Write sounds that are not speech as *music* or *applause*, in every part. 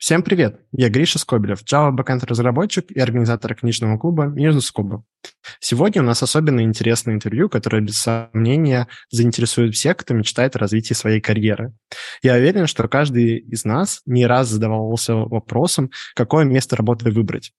Всем привет! Я Гриша Скобелев, Java backend разработчик и организатор книжного клуба Минус Куба. Сегодня у нас особенно интересное интервью, которое, без сомнения, заинтересует всех, кто мечтает о развитии своей карьеры. Я уверен, что каждый из нас не раз задавался вопросом, какое место работы выбрать.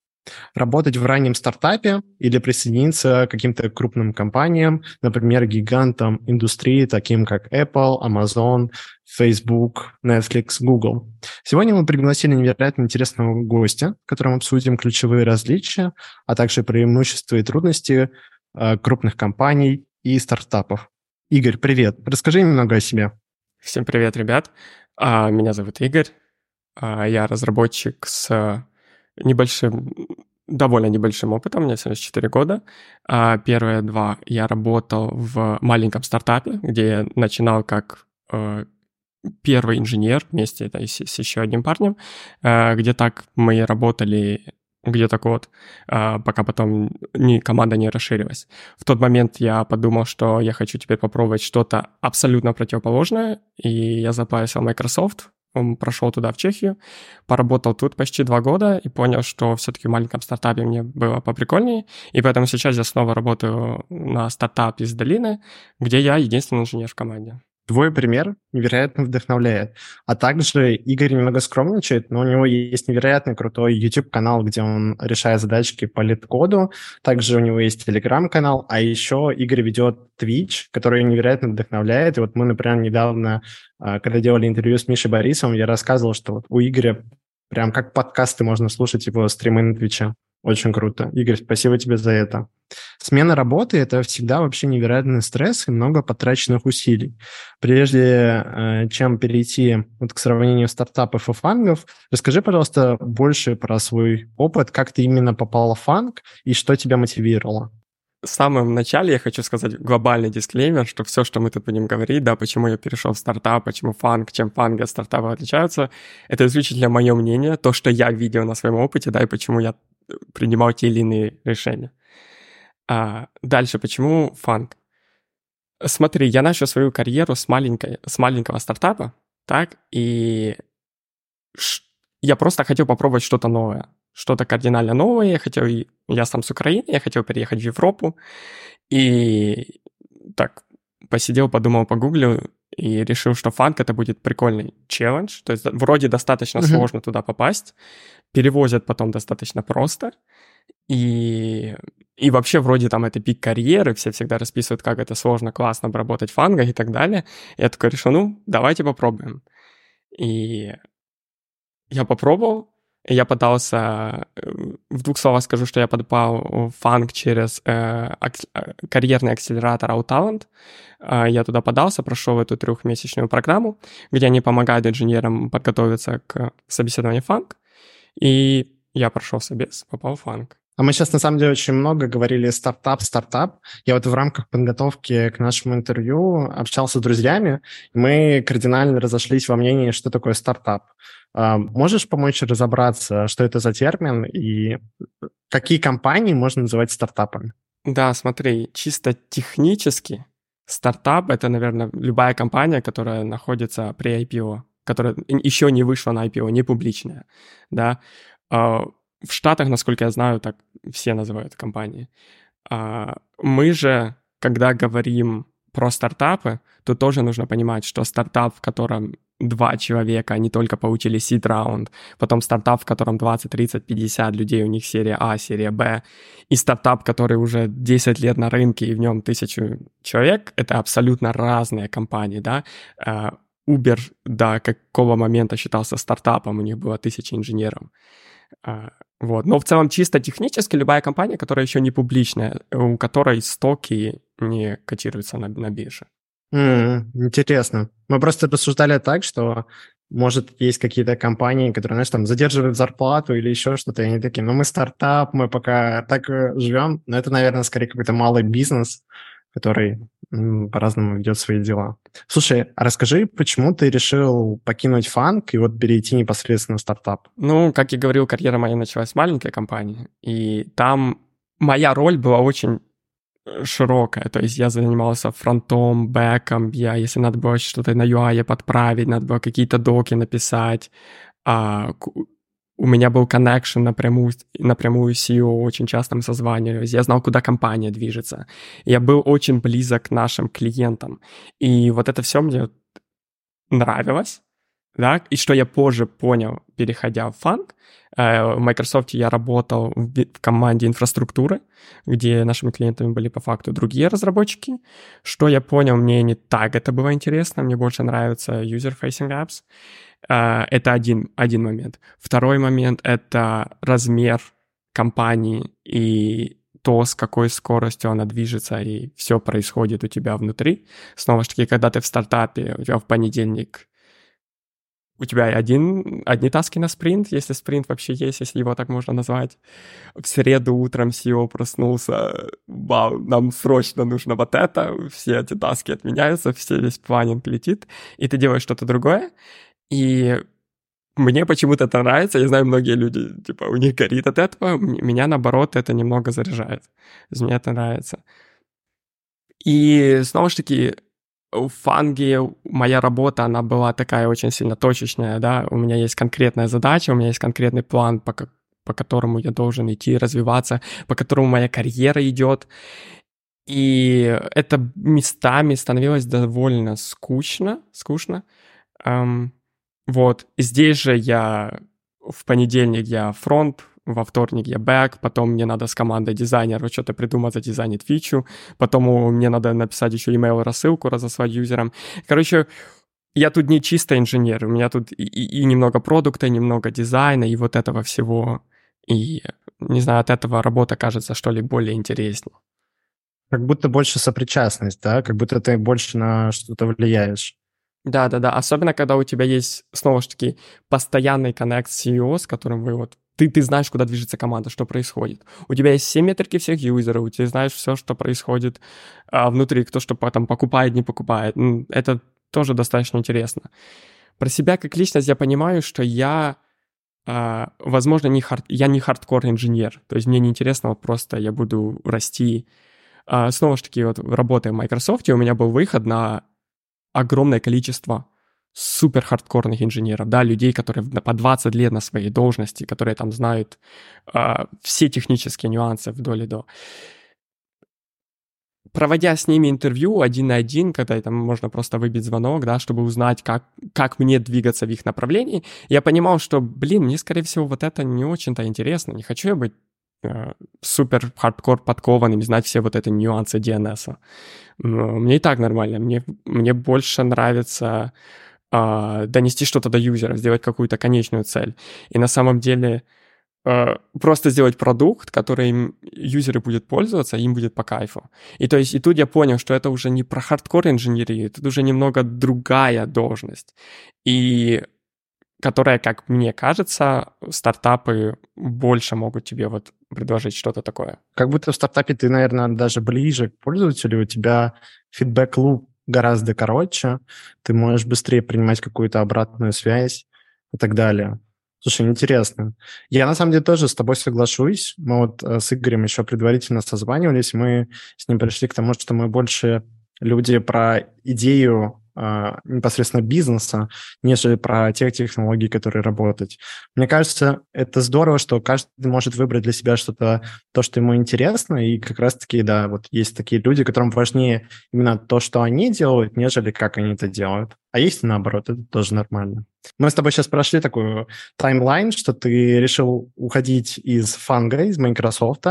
Работать в раннем стартапе или присоединиться к каким-то крупным компаниям, например, гигантам индустрии, таким как Apple, Amazon, Facebook, Netflix, Google. Сегодня мы пригласили невероятно интересного гостя, которым обсудим ключевые различия, а также преимущества и трудности э, крупных компаний и стартапов. Игорь, привет. Расскажи немного о себе. Всем привет, ребят. А, меня зовут Игорь. А, я разработчик с небольшим, довольно небольшим опытом, у меня всего 4 года. А первые два я работал в маленьком стартапе, где я начинал как э, первый инженер вместе это, с, с еще одним парнем, э, где так мы работали где-то год, э, пока потом ни, команда не расширилась. В тот момент я подумал, что я хочу теперь попробовать что-то абсолютно противоположное, и я заплатил Microsoft, он прошел туда, в Чехию, поработал тут почти два года и понял, что все-таки в маленьком стартапе мне было поприкольнее, и поэтому сейчас я снова работаю на стартапе из долины, где я единственный инженер в команде. Твой пример невероятно вдохновляет. А также Игорь немного скромничает, но у него есть невероятно крутой YouTube-канал, где он решает задачки по лид-коду. Также у него есть Telegram-канал, а еще Игорь ведет Twitch, который невероятно вдохновляет. И вот мы, например, недавно, а, когда делали интервью с Мишей Борисовым, я рассказывал, что вот у Игоря прям как подкасты можно слушать его стримы на Твиче. Очень круто. Игорь, спасибо тебе за это. Смена работы – это всегда вообще невероятный стресс и много потраченных усилий. Прежде э, чем перейти вот к сравнению стартапов и FAANG ов, расскажи, пожалуйста, больше про свой опыт, как ты именно попал в FAANG и что тебя мотивировало. В самом начале я хочу сказать глобальный дисклеймер, что все, что мы тут будем говорить, да, почему я перешел в стартап, почему FAANG, чем FAANG и от стартапа отличаются, это исключительно мое мнение, то, что я видел на своем опыте, да, и почему я принимал те или иные решения. А, дальше, почему фанк? Смотри, я начал свою карьеру с, маленькой, с маленького стартапа, так, и я просто хотел попробовать что-то новое, что-то кардинально новое. Я хотел, я сам с Украины, я хотел переехать в Европу, и так посидел, подумал, погуглил, и решил, что фанк это будет прикольный челлендж. То есть вроде достаточно uh-huh. сложно туда попасть, перевозят потом достаточно просто, и, и вообще вроде там это пик карьеры, все всегда расписывают, как это сложно, классно обработать фанга и так далее. Я такой решил, ну, давайте попробуем. И я попробовал, я пытался, э, в двух словах скажу, что я попал в фанк через э, э, карьерный акселератор OutTalent. Э, я туда подался, прошел эту трехмесячную программу, где они помогают инженерам подготовиться к собеседованию фанк. И я прошел собес, попал в фанк. А мы сейчас, на самом деле, очень много говорили стартап, стартап. Я вот в рамках подготовки к нашему интервью общался с друзьями, мы кардинально разошлись во мнении, что такое стартап. А, можешь помочь разобраться, что это за термин и какие компании можно называть стартапами? Да, смотри, чисто технически стартап — это, наверное, любая компания, которая находится при IPO, которая еще не вышла на IPO, не публичная, да. А, в Штатах, насколько я знаю, так все называют компании. А, мы же, когда говорим про стартапы, то тоже нужно понимать, что стартап, в котором два человека, они только получили seed раунд, потом стартап, в котором 20, 30, 50 людей, у них серия А, серия Б, и стартап, который уже 10 лет на рынке, и в нем тысячу человек, это абсолютно разные компании, да. А, Uber до какого момента считался стартапом, у них было тысяча инженеров. А, вот. Но в целом чисто технически любая компания, которая еще не публичная, у которой стоки не котируются на, на бирже. Mm, интересно. Мы просто рассуждали так, что может, есть какие-то компании, которые, знаешь, там задерживают зарплату или еще что-то, и они такие, ну, мы стартап, мы пока так э, живем, но это, наверное, скорее какой-то малый бизнес, который по-разному ведет свои дела. Слушай, а расскажи, почему ты решил покинуть фанк и вот перейти непосредственно в стартап? Ну, как я говорил, карьера моя началась с маленькой компании, и там моя роль была очень э, широкая, то есть я занимался фронтом, бэком, я, если надо было что-то на UI подправить, надо было какие-то доки написать, а, у меня был connection напрямую, напрямую с CEO, очень часто мы созванивались, я знал, куда компания движется. Я был очень близок к нашим клиентам. И вот это все мне нравилось, да, и что я позже понял, переходя в фанк, э, в Microsoft я работал в команде инфраструктуры, где нашими клиентами были по факту другие разработчики. Что я понял, мне не так это было интересно, мне больше нравятся user-facing apps. Э, это один, один момент. Второй момент — это размер компании и то, с какой скоростью она движется, и все происходит у тебя внутри. Снова же таки, когда ты в стартапе, у тебя в понедельник у тебя один, одни таски на спринт, если спринт вообще есть, если его так можно назвать. В среду утром CEO проснулся, вау, нам срочно нужно вот это, все эти таски отменяются, все, весь планинг летит, и ты делаешь что-то другое, и мне почему-то это нравится, я знаю, многие люди, типа, у них горит от этого, меня, наоборот, это немного заряжает. Мне это нравится. И, снова же таки, в фанге моя работа, она была такая очень сильно точечная, да, у меня есть конкретная задача, у меня есть конкретный план, по, по которому я должен идти, развиваться, по которому моя карьера идет. И это местами становилось довольно скучно, скучно. Эм, вот, здесь же я в понедельник я фронт, во вторник я бэк, потом мне надо с командой дизайнера что-то придумать, задизайнить фичу, потом мне надо написать еще email рассылку, разослать юзерам. Короче, я тут не чисто инженер, у меня тут и, и, и немного продукта, и немного дизайна, и вот этого всего. И, не знаю, от этого работа кажется, что ли, более интереснее. Как будто больше сопричастность, да? Как будто ты больше на что-то влияешь. Да, да, да. Особенно, когда у тебя есть, снова же таки, постоянный коннект с CEO, с которым вы вот ты, ты знаешь, куда движется команда, что происходит. У тебя есть все метрики всех юзеров, ты знаешь все, что происходит а, внутри, кто что там покупает, не покупает. Это тоже достаточно интересно. Про себя как личность я понимаю, что я, а, возможно, не hard, я не хардкор инженер. То есть мне не интересно вот просто я буду расти. А, снова же таки, вот работая в Microsoft, у меня был выход на огромное количество супер хардкорных инженеров, да, людей, которые по 20 лет на своей должности, которые там знают э, все технические нюансы вдоль и до. Проводя с ними интервью один на один, когда там можно просто выбить звонок, да, чтобы узнать, как, как мне двигаться в их направлении, я понимал, что, блин, мне, скорее всего, вот это не очень-то интересно. Не хочу я быть супер хардкор подкованным, знать все вот эти нюансы DNS. Мне и так нормально. Мне, мне больше нравится э, донести что-то до юзера, сделать какую-то конечную цель. И на самом деле э, просто сделать продукт, который юзеры будут пользоваться, им будет по кайфу. И то есть и тут я понял, что это уже не про хардкор инженерию, это уже немного другая должность. И которая, как мне кажется, стартапы больше могут тебе вот предложить что-то такое. Как будто в стартапе ты, наверное, даже ближе к пользователю, у тебя фидбэк-луп гораздо короче, ты можешь быстрее принимать какую-то обратную связь и так далее. Слушай, интересно. Я на самом деле тоже с тобой соглашусь. Мы вот э, с Игорем еще предварительно созванивались, мы с ним пришли к тому, что мы больше люди про идею непосредственно бизнеса, нежели про тех технологий, которые работают. Мне кажется, это здорово, что каждый может выбрать для себя что-то, то, что ему интересно, и как раз-таки, да, вот есть такие люди, которым важнее именно то, что они делают, нежели как они это делают. А есть наоборот, это тоже нормально. Мы с тобой сейчас прошли такую таймлайн, что ты решил уходить из фанга, из Microsoft.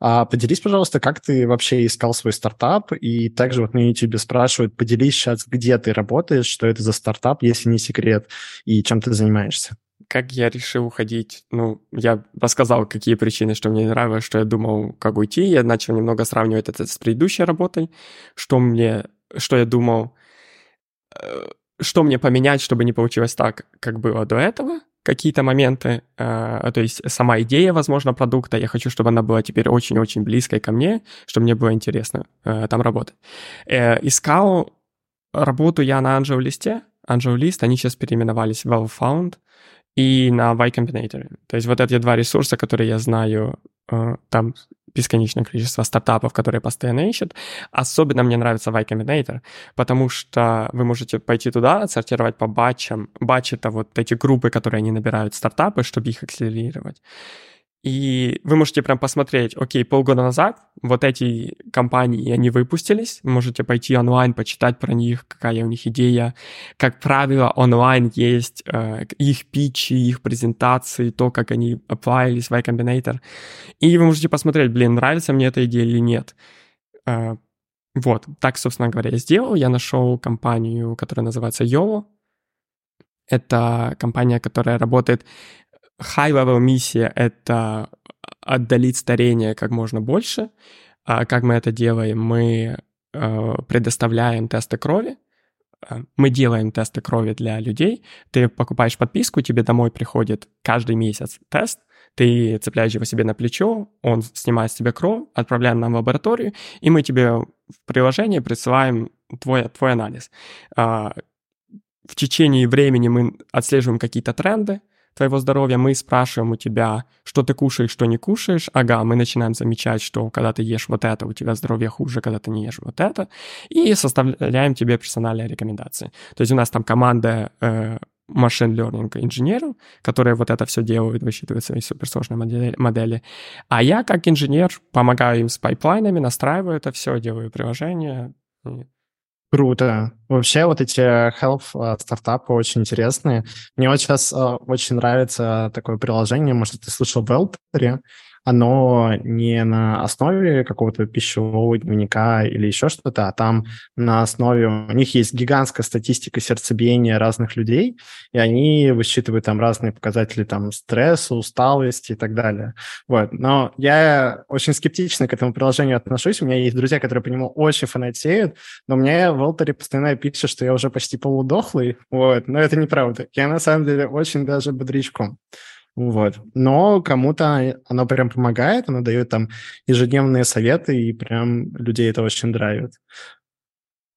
А поделись, пожалуйста, как ты вообще искал свой стартап? И также вот на YouTube спрашивают, поделись сейчас, где ты работаешь, что это за стартап, если не секрет, и чем ты занимаешься. Как я решил уходить? Ну, я рассказал, какие причины, что мне не нравилось, что я думал, как уйти. Я начал немного сравнивать это с предыдущей работой, что мне, что я думал, э, что мне поменять, чтобы не получилось так, как было до этого, какие-то моменты, э, то есть сама идея, возможно, продукта, я хочу, чтобы она была теперь очень-очень близкой ко мне, чтобы мне было интересно э, там работать. Э, искал работу я на Angel листе, Angel лист, они сейчас переименовались в WellFound и на Y Combinator. То есть вот эти два ресурса, которые я знаю, э, там бесконечное количество стартапов, которые постоянно ищут. Особенно мне нравится Y Combinator, потому что вы можете пойти туда, отсортировать по батчам. Батч — это вот эти группы, которые они набирают стартапы, чтобы их акселерировать. И вы можете прям посмотреть, окей, полгода назад вот эти компании, они выпустились, можете пойти онлайн, почитать про них, какая у них идея. Как правило, онлайн есть э, их питчи, их презентации, то, как они оплавились в Y Combinator. И вы можете посмотреть, блин, нравится мне эта идея или нет. Э, вот, так, собственно говоря, я сделал. Я нашел компанию, которая называется YOLO. Это компания, которая работает high-level миссия — это отдалить старение как можно больше. А как мы это делаем? Мы э, предоставляем тесты крови, э, мы делаем тесты крови для людей. Ты покупаешь подписку, тебе домой приходит каждый месяц тест, ты цепляешь его себе на плечо, он снимает с тебя кровь, отправляет нам в лабораторию, и мы тебе в приложении присылаем твой, твой анализ. А, в течение времени мы отслеживаем какие-то тренды, твоего здоровья, мы спрашиваем у тебя, что ты кушаешь, что не кушаешь. Ага, мы начинаем замечать, что когда ты ешь вот это, у тебя здоровье хуже, когда ты не ешь вот это. И составляем тебе персональные рекомендации. То есть у нас там команда э, машин learning инженеров, которые вот это все делают, высчитывают свои суперсложные модели, модели. А я как инженер помогаю им с пайплайнами, настраиваю это все, делаю приложение. Круто. Вообще вот эти health э, стартапы очень интересные. Мне вот сейчас э, очень нравится такое приложение, может, ты слышал Велтери, оно не на основе какого-то пищевого дневника или еще что-то, а там на основе... У них есть гигантская статистика сердцебиения разных людей, и они высчитывают там разные показатели там стресса, усталости и так далее. Вот. Но я очень скептично к этому приложению отношусь. У меня есть друзья, которые по нему очень фанатеют, но мне в Волтере постоянно пишет, что я уже почти полудохлый. Вот. Но это неправда. Я на самом деле очень даже бодрячком. Вот. Но кому-то оно прям помогает, оно дает там ежедневные советы, и прям людей это очень драйвит.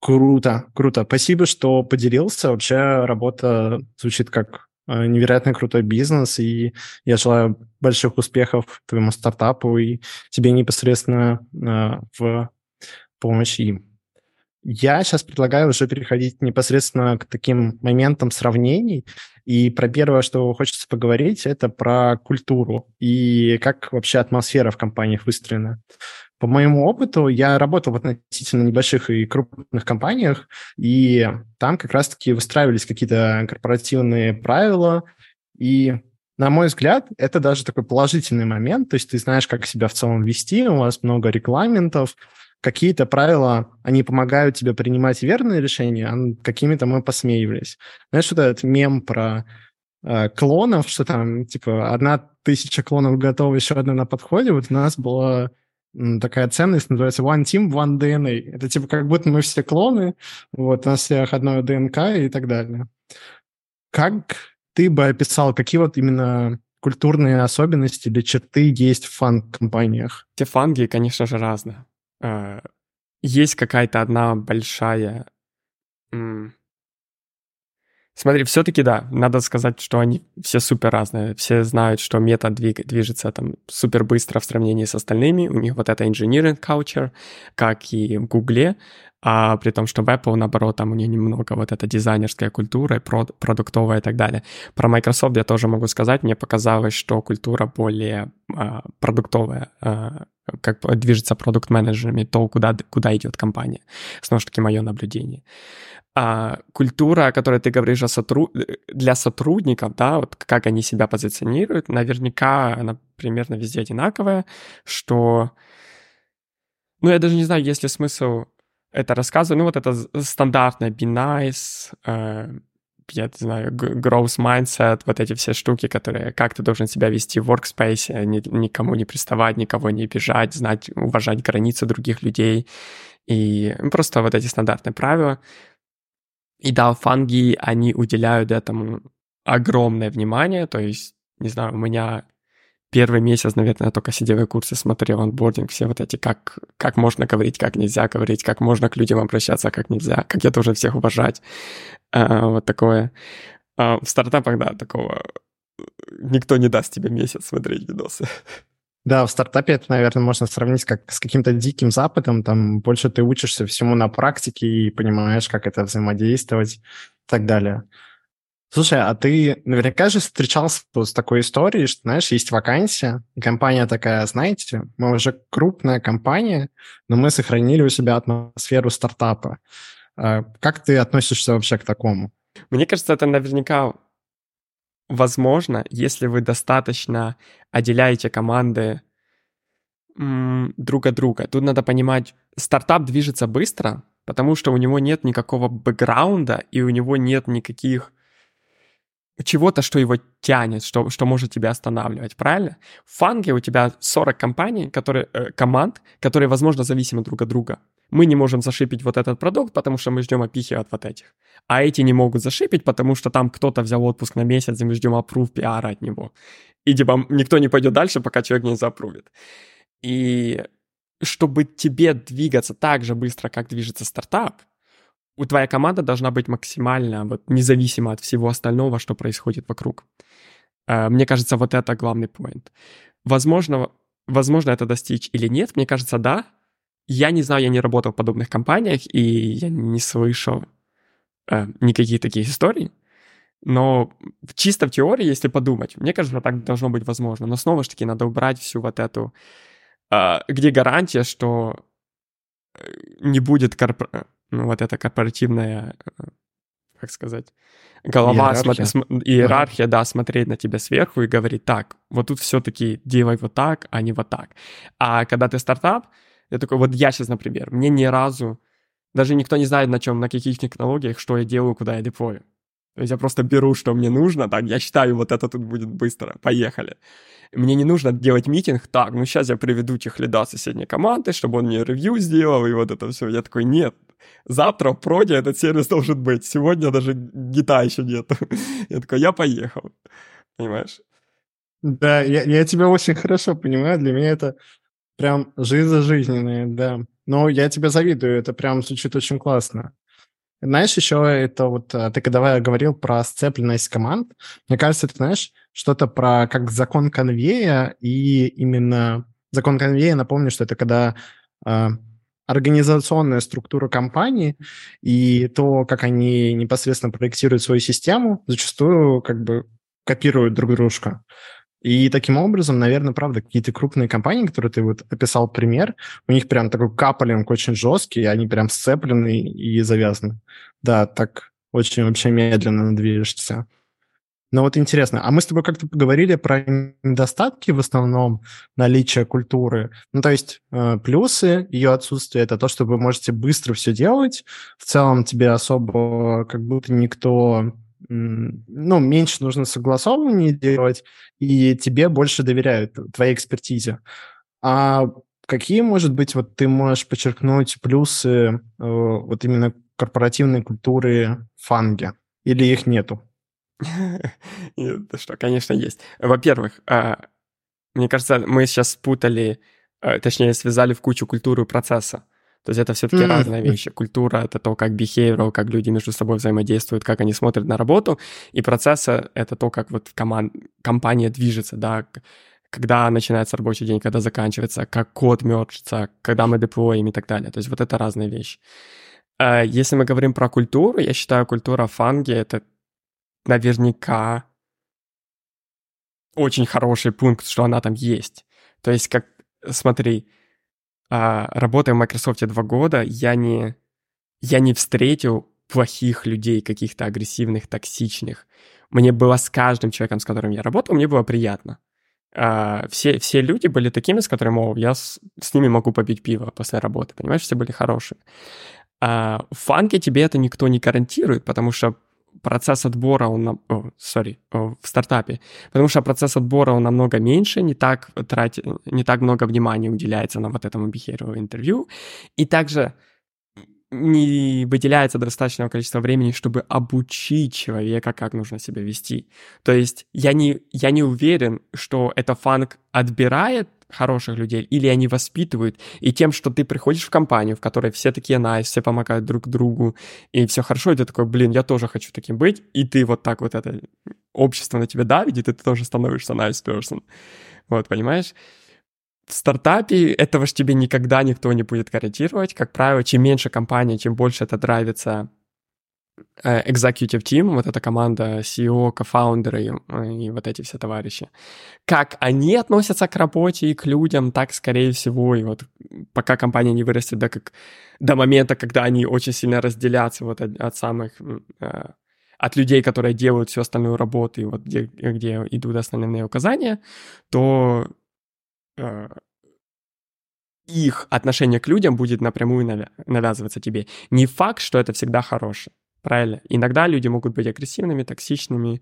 Круто, круто. Спасибо, что поделился. Вообще работа звучит как э, невероятно крутой бизнес, и я желаю больших успехов твоему стартапу и тебе непосредственно э, в помощь им. Я сейчас предлагаю уже переходить непосредственно к таким моментам сравнений. И про первое, что хочется поговорить, это про культуру и как вообще атмосфера в компаниях выстроена. По моему опыту, я работал в относительно небольших и крупных компаниях, и там как раз-таки выстраивались какие-то корпоративные правила, и на мой взгляд, это даже такой положительный момент, то есть ты знаешь, как себя в целом вести, у вас много регламентов, какие-то правила, они помогают тебе принимать верные решения, а какими-то мы посмеивались. Знаешь, вот этот мем про э, клонов, что там, типа, одна тысяча клонов готова, еще одна на подходе. Вот у нас была такая ценность, называется One Team, One DNA. Это типа как будто мы все клоны, вот, у нас всех одно ДНК и так далее. Как ты бы описал, какие вот именно культурные особенности или черты есть в фан-компаниях? Те фанги, конечно же, разные. Э, есть какая-то одна большая... Смотри, все-таки да, надо сказать, что они все супер разные. Все знают, что метод двиг, движется там супер быстро в сравнении с остальными. У них вот это engineering culture, как и в Гугле, а при том, что в Apple, наоборот, там у них немного вот эта дизайнерская культура, продуктовая и так далее. Про Microsoft я тоже могу сказать, мне показалось, что культура более а, продуктовая, а, как движется продукт-менеджерами, то, куда, куда идет компания. Снова же таки, мое наблюдение. А культура, о которой ты говоришь о сотруд... для сотрудников, да, вот как они себя позиционируют, наверняка она примерно везде одинаковая, что... Ну, я даже не знаю, есть ли смысл это рассказывать. Ну, вот это стандартное be nice, э, я не знаю, growth mindset, вот эти все штуки, которые, как ты должен себя вести в workspace, ни, никому не приставать, никого не обижать, знать, уважать границы других людей. И просто вот эти стандартные правила. И да, фанги, они уделяют этому огромное внимание, то есть, не знаю, у меня первый месяц, наверное, только сидел в курсе, смотрел онбординг, все вот эти, как, как можно говорить, как нельзя говорить, как можно к людям обращаться, как нельзя, как я должен всех уважать. А, вот такое. А в стартапах, да, такого никто не даст тебе месяц смотреть видосы. Да, в стартапе это, наверное, можно сравнить как с каким-то диким западом. Там больше ты учишься всему на практике и понимаешь, как это взаимодействовать и так далее. Слушай, а ты наверняка же встречался с такой историей, что, знаешь, есть вакансия, и компания такая, знаете, мы уже крупная компания, но мы сохранили у себя атмосферу стартапа. А как ты относишься вообще к такому? Мне кажется, это наверняка возможно, если вы достаточно отделяете команды друг от друга. Тут надо понимать, стартап движется быстро, потому что у него нет никакого бэкграунда, и у него нет никаких чего-то, что его тянет, что, что может тебя останавливать, правильно? В фанге у тебя 40 компаний, которые, э, команд, которые, возможно, зависимы друг от друга. Мы не можем зашипить вот этот продукт, потому что мы ждем опихи от вот этих. А эти не могут зашипить, потому что там кто-то взял отпуск на месяц, и мы ждем опрув пиара от него. И типа никто не пойдет дальше, пока человек не запрувит. И чтобы тебе двигаться так же быстро, как движется стартап, у твоя команда должна быть максимально вот, независима от всего остального, что происходит вокруг. Э, мне кажется, вот это главный поинт. Возможно, возможно это достичь или нет, мне кажется, да. Я не знаю, я не работал в подобных компаниях, и я не слышал э, никаких таких историй. Но чисто в теории, если подумать, мне кажется, так должно быть возможно. Но снова же таки надо убрать всю вот эту... Э, где гарантия, что э, не будет корпор ну, вот эта корпоративная, э, как сказать, голова, иерархия, см- иерархия ага. да, смотреть на тебя сверху и говорить, так, вот тут все-таки делай вот так, а не вот так. А когда ты стартап, я такой, вот я сейчас, например, мне ни разу, даже никто не знает, на чем, на каких технологиях, что я делаю, куда я деплою. То есть я просто беру, что мне нужно, так, я считаю, вот это тут будет быстро, поехали. Мне не нужно делать митинг, так, ну сейчас я приведу тех лида соседней команды, чтобы он мне ревью сделал, и вот это все. Я такой, нет, завтра в проде этот сервис должен быть, сегодня даже гита еще нет. *laughs* Я такой, я поехал, понимаешь? Да, я, я тебя очень хорошо понимаю, для меня это прям жизнь жизненная, да. Но я тебе завидую, это прям звучит очень классно. Знаешь, еще это вот, а, ты когда говорил про сцепленность команд, мне кажется, это, знаешь, что-то про как закон конвея, и именно закон конвея, напомню, что это когда э, организационная структура компании и то, как они непосредственно проектируют свою систему, зачастую как бы копируют друг дружку. И таким образом, наверное, правда, какие-то крупные компании, которые ты вот описал пример, у них прям такой капалинг очень жесткий, они прям сцеплены и завязаны. Да, так очень вообще медленно движешься. Но вот интересно, а мы с тобой как-то поговорили про недостатки в основном наличия культуры. Ну, то есть э, плюсы ее отсутствия – это то, что вы можете быстро все делать. В целом тебе особо как будто никто ну, меньше нужно согласовывание делать, и тебе больше доверяют твоей экспертизе. А какие, может быть, вот ты можешь подчеркнуть плюсы э, вот именно корпоративной культуры фанги? Или их нету? Что, конечно, есть. Во-первых, а, мне кажется, мы сейчас спутали, э, точнее, связали в кучу культуру процесса. То есть это все-таки mm-hmm. разные *laughs* вещи. Культура — это то, как behavioral, как люди между собой взаимодействуют, как они смотрят на работу. И процессы — это то, как вот команд... компания движется, да, когда начинается рабочий день, когда заканчивается, как код мержится, когда мы деплоим и так далее. То есть вот это разные вещи. А если мы говорим про культуру, я считаю, культура фанги — это наверняка очень хороший пункт, что она там есть. То есть, как, смотри, а, работая в Microsoft два года, я не, я не встретил плохих людей, каких-то агрессивных, токсичных. Мне было с каждым человеком, с которым я работал, мне было приятно. А, все, все люди были такими, с которыми, о, я с, с ними могу попить пиво после работы, понимаешь, все были хорошие. А в фанке тебе это никто не гарантирует, потому что процесс отбора, он, о, в стартапе, потому что процесс отбора, он намного меньше, не так, тратит, не так много внимания уделяется на вот этому behavioral интервью, и также не выделяется достаточного количества времени, чтобы обучить человека, как нужно себя вести. То есть я не, я не уверен, что это фанк отбирает хороших людей, или они воспитывают, и тем, что ты приходишь в компанию, в которой все такие nice, все помогают друг другу, и все хорошо, и ты такой, блин, я тоже хочу таким быть, и ты вот так вот это общество на тебя давит, и ты тоже становишься nice person. Вот, понимаешь? в стартапе этого же тебе никогда никто не будет гарантировать. Как правило, чем меньше компания, чем больше это драйвится э, executive team, вот эта команда CEO, кофаундеры и, э, вот эти все товарищи. Как они относятся к работе и к людям, так, скорее всего, и вот пока компания не вырастет до, как, до момента, когда они очень сильно разделятся вот от, от самых э, от людей, которые делают всю остальную работу, и вот где, где идут основные указания, то э, их отношение к людям будет напрямую навя- навязываться тебе. Не факт, что это всегда хорошее. Правильно? Иногда люди могут быть агрессивными, токсичными.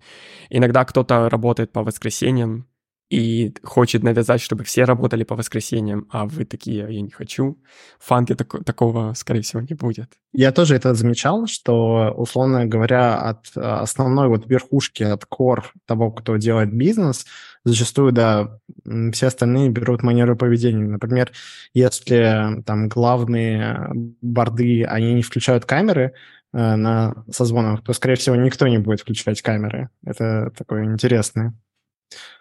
Иногда кто-то работает по воскресеньям, и хочет навязать, чтобы все работали по воскресеньям, а вы такие, я не хочу. В фанке так, такого, скорее всего, не будет. Я тоже это замечал, что, условно говоря, от а, основной вот верхушки, от кор того, кто делает бизнес, зачастую, да, все остальные берут манеру поведения. Например, если там главные борды, они не включают камеры, на созвонах, то, скорее всего, никто не будет включать камеры. Это такое интересное.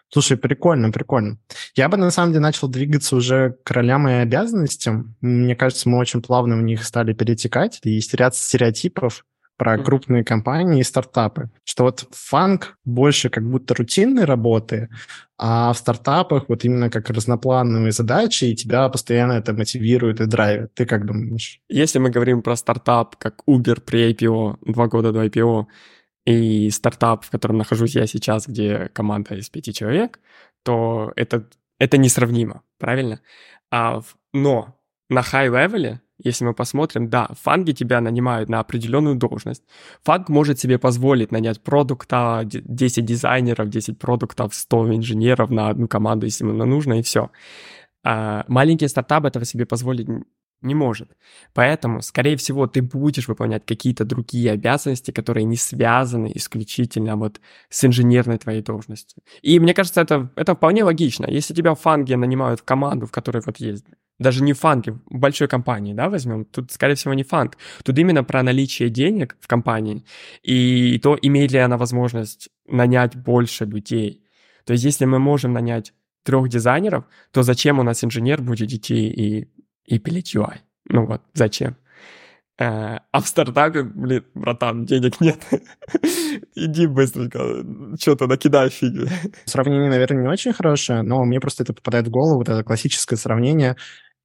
Слушай, прикольно, прикольно. Я бы, на самом деле, начал двигаться уже к ролям и обязанностям. Мне кажется, мы очень плавно в них стали перетекать. Есть ряд стереотипов про крупные компании и стартапы. Что вот фанк больше как будто рутинной работы, а в стартапах вот именно как разноплановые задачи, и тебя постоянно это мотивирует и драйвит. Ты как думаешь? Если мы говорим про стартап, как Uber при IPO, два года до IPO, и стартап, в котором нахожусь я сейчас, где команда из пяти человек, то это, это несравнимо, правильно? А, но на high level е, если мы посмотрим, да, FAANG и тебя нанимают на определенную должность. FAANG может себе позволить нанять продукта, 10 дизайнеров, 10 продуктов, 100 инженеров на одну команду, если ему нужно, и все. А маленький стартап этого себе позволить не может. Поэтому, скорее всего, ты будешь выполнять какие-то другие обязанности, которые не связаны исключительно вот с инженерной твоей должностью. И мне кажется, это, это вполне логично. Если тебя в фанге нанимают в команду, в которой вот есть даже не фанги, в большой компании, да, возьмем, тут, скорее всего, не фанг. Тут именно про наличие денег в компании и то, имеет ли она возможность нанять больше людей. То есть, если мы можем нанять трех дизайнеров, то зачем у нас инженер будет идти и и пилить UI. Ну вот, зачем? Э, а в стартапе, блин, братан, денег нет. *laughs* Иди быстренько, что-то накидай фигни. Сравнение, наверное, не очень хорошее, но мне просто это попадает в голову, вот это классическое сравнение,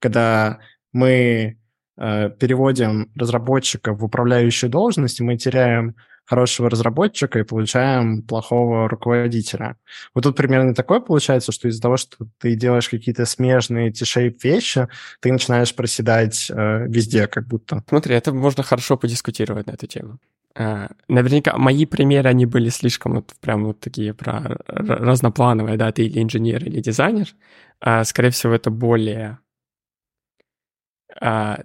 когда мы э, переводим разработчика в управляющую должность, мы теряем хорошего разработчика и получаем плохого руководителя. Вот тут примерно такое получается, что из-за того, что ты делаешь какие-то смежные T-shape вещи, ты начинаешь проседать э, везде как будто. Смотри, это можно хорошо подискутировать на эту тему. Uh, наверняка мои примеры, они были слишком вот прям вот такие про разноплановые, да, ты или инженер, или дизайнер. Uh, скорее всего, это более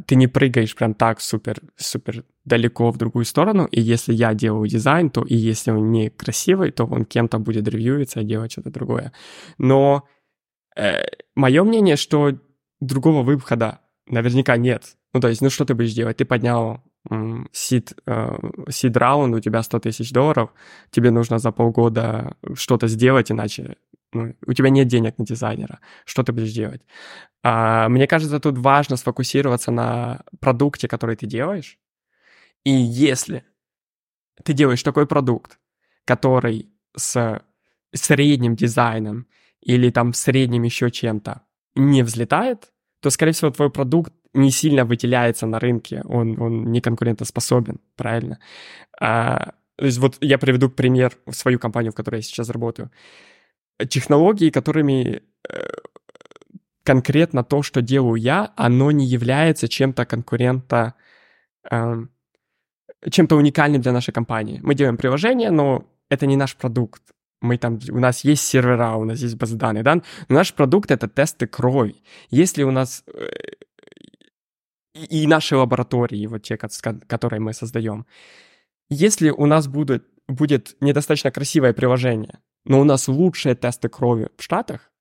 ты не прыгаешь прям так супер, супер далеко в другую сторону, и если я делаю дизайн, то и если он не красивый, то он кем-то будет ревьюиться и делать что-то другое. Но э, мое мнение, что другого выхода наверняка нет. Ну, то есть, ну что ты будешь делать? Ты поднял сид, сид раунд, у тебя 100 тысяч долларов, тебе нужно за полгода что-то сделать, иначе ну, у тебя нет денег на дизайнера, что ты будешь делать? А, мне кажется, тут важно сфокусироваться на продукте, который ты делаешь. И если ты делаешь такой продукт, который с средним дизайном или там средним еще чем-то не взлетает, то, скорее всего, твой продукт не сильно выделяется на рынке, он, он не конкурентоспособен, правильно? А, то есть вот я приведу пример в свою компанию, в которой я сейчас работаю технологии, которыми э, конкретно то, что делаю я, оно не является чем-то конкурента, эм, чем-то уникальным для нашей компании. Мы делаем приложение, но это не наш продукт. Мы там, у нас есть сервера, у нас есть базы данных, да? Но наш продукт — это тесты крови. Если у нас э, и наши лаборатории, вот те, которые мы создаем, если у нас будет, будет недостаточно красивое приложение, но у нас лучшие тесты крови в Штатах,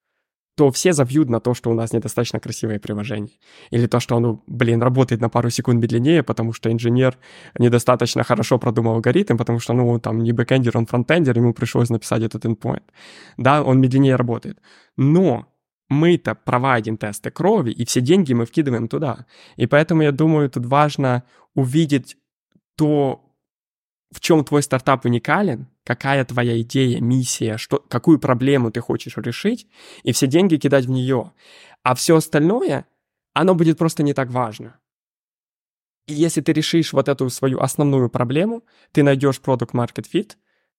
то все забьют на то, что у нас недостаточно красивое приложение. Или то, что оно, блин, работает на пару секунд медленнее, потому что инженер недостаточно хорошо продумал алгоритм, потому что, ну, там не backend ер, он frontend ер, ему пришлось написать этот endpoint. Да, он медленнее работает. Но мы-то проводим тесты крови, и все деньги мы вкидываем туда. И поэтому я думаю, тут важно увидеть то, в чем твой стартап уникален, какая твоя идея, миссия, что, какую проблему ты хочешь решить, и все деньги кидать в нее. А все остальное, оно будет просто не так важно. И если ты решишь вот эту свою основную проблему, ты найдешь продукт market fit,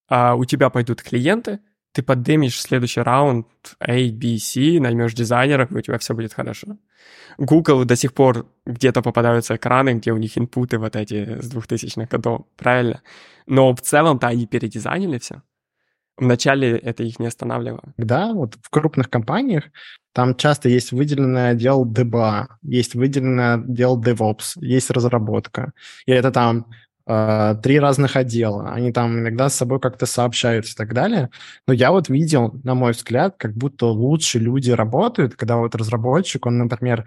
а у тебя пойдут клиенты, ты поддымешь следующий раунд A, B, C, наймешь дизайнеров, и у тебя все будет хорошо. Google до сих пор где-то попадаются экраны, где у них инпуты вот эти с 2000-х годов, правильно? Но в целом-то они передизайнили все. Вначале это их не останавливало. Да, вот в крупных компаниях там часто есть выделенный отдел DBA, есть выделенный отдел DevOps, есть разработка. И это там три разных отдела. Они там иногда с собой как-то сообщаются и так далее. Но я вот видел, на мой взгляд, как будто лучше люди работают, когда вот разработчик, он, например,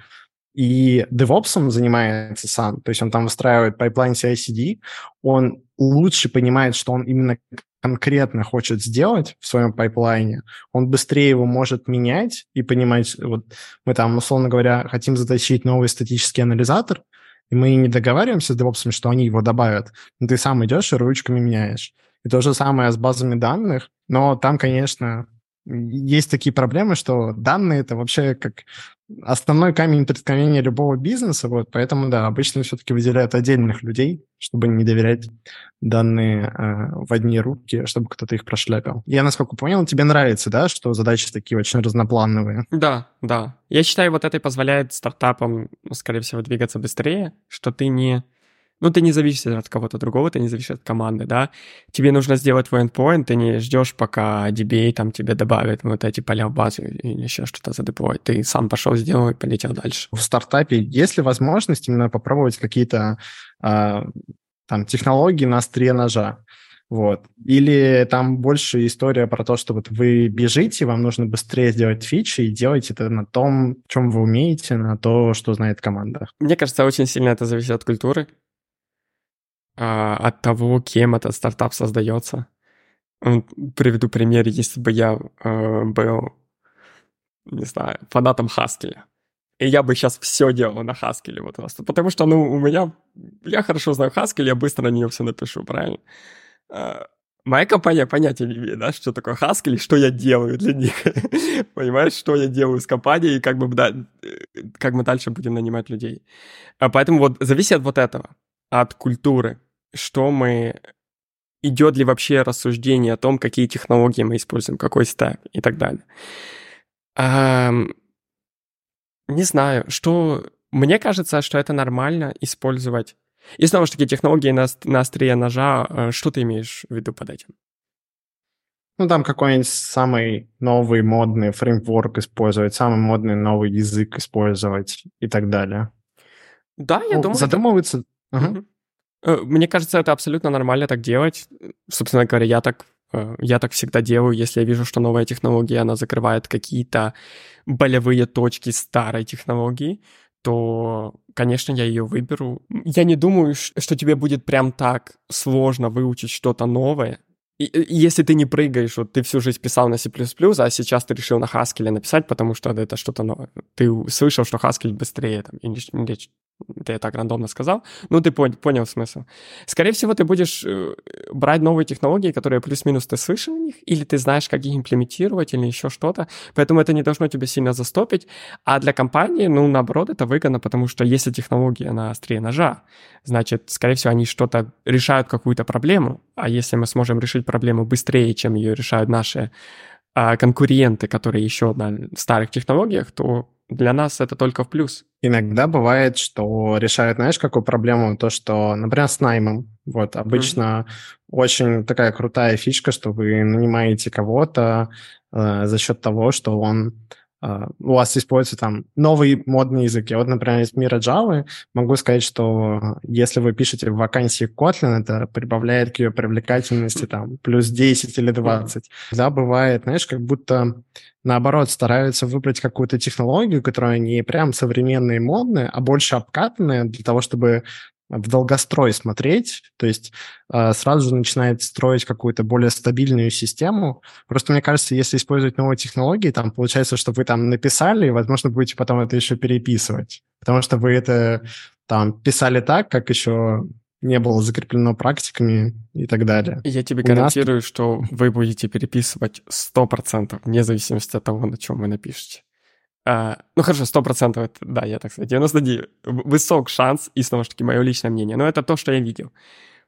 и DevOps занимается сам, то есть он там выстраивает pipeline CI-CD, он лучше понимает, что он именно конкретно хочет сделать в своем пайплайне, он быстрее его может менять и понимать, вот мы там, условно говоря, хотим затащить новый статический анализатор, и мы не договариваемся с DevOps, что они его добавят, но ты сам идешь и ручками меняешь. И то же самое с базами данных, но там, конечно, есть такие проблемы, что данные это вообще как основной камень преткновения любого бизнеса, вот, поэтому, да, обычно все-таки выделяют отдельных людей, чтобы не доверять данные э, в одни руки, чтобы кто-то их прошляпил. Я, насколько понял, тебе нравится, да, что задачи такие очень разноплановые? Да, да. Я считаю, вот это и позволяет стартапам, скорее всего, двигаться быстрее, что ты не ну, ты не зависишь от кого-то другого, ты не зависишь от команды, да. Тебе нужно сделать твой endpoint, ты не ждешь, пока DBA там тебе добавит вот эти поля в базу или еще что-то задеплоить. Ты сам пошел, сделал и полетел дальше. В стартапе есть ли возможность именно попробовать какие-то э, там технологии на острие ножа? Вот. Или там больше история про то, что вот вы бежите, вам нужно быстрее сделать фичи и делать это на том, чем вы умеете, на то, что знает команда. Мне кажется, очень сильно это зависит от культуры. А, от того, кем этот стартап создается. Приведу пример, если бы я э, был, не знаю, фанатом Хаскеля. И я бы сейчас все делал на Хаскеле вот просто. Потому что, ну, у меня... Я хорошо знаю Хаскель, я быстро на нее все напишу, правильно? А, моя компания понятия не имеет, да, что такое Haskell и что я делаю для них. *laughs* Понимаешь, что я делаю с компанией и как бы, да, э, как мы дальше будем нанимать людей. А поэтому вот зависит от вот этого, от культуры что мы идет ли вообще рассуждение о том, какие технологии мы используем, какой стек и так далее. А, не знаю, что... Мне кажется, что это нормально использовать. И снова же таки, технологии на, на острие ножа, э, что ты имеешь в виду под этим? Ну, там какой-нибудь самый новый модный фреймворк использовать, самый модный новый язык использовать и так далее. Да, я ну, думаю... Задумываться... Это... Угу. Э, мне кажется, это абсолютно нормально так делать. Собственно говоря, я так, э, я так всегда делаю, если я вижу, что новая технология, она закрывает какие-то болевые точки старой технологии, то, конечно, я ее выберу. Я не думаю, что тебе будет прям так сложно выучить что-то новое. И, если ты не прыгаешь, вот ты всю жизнь писал на C++, а сейчас ты решил на Haskell написать, потому что это что-то новое. Ты слышал, что Haskell быстрее, там, или это я так рандомно сказал, ну ты понял, понял смысл. Скорее всего, ты будешь э, брать новые технологии, которые плюс-минус ты слышал о них, или ты знаешь, как их имплементировать, или еще что-то, поэтому это не должно тебя сильно застопить, а для компании, ну, наоборот, это выгодно, потому что если технология на острие ножа, значит, скорее всего, они что-то решают какую-то проблему, а если мы сможем решить проблему быстрее, чем ее решают наши а, конкуренты, которые еще на старых технологиях, то для нас это только в плюс. Иногда бывает, что решают, знаешь, какую проблему? То, что, например, с наймом. Вот, обычно mm-hmm. очень такая крутая фишка, что вы нанимаете кого-то э, за счет того, что он у вас используется там новый модный язык. Я вот, например, из мира Java могу сказать, что если вы пишете в вакансии Kotlin, это прибавляет к ее привлекательности там плюс 10 или 20. Да, бывает, знаешь, как будто наоборот стараются выбрать какую-то технологию, которая не прям современная и модная, а больше обкатанная для того, чтобы в долгострой смотреть, то есть э, сразу же начинает строить какую-то более стабильную систему. Просто мне кажется, если использовать новые технологии, там получается, что вы там написали, и, возможно, будете потом это еще переписывать, потому что вы это там писали так, как еще не было закреплено практиками и так далее. Я тебе У гарантирую, нас... что вы будете переписывать 100%, вне зависимости от того, на чем вы напишете. А, ну хорошо, 100% это, да, я так сказать, 99. Высок шанс, и снова же таки мое личное мнение, но это то, что я видел.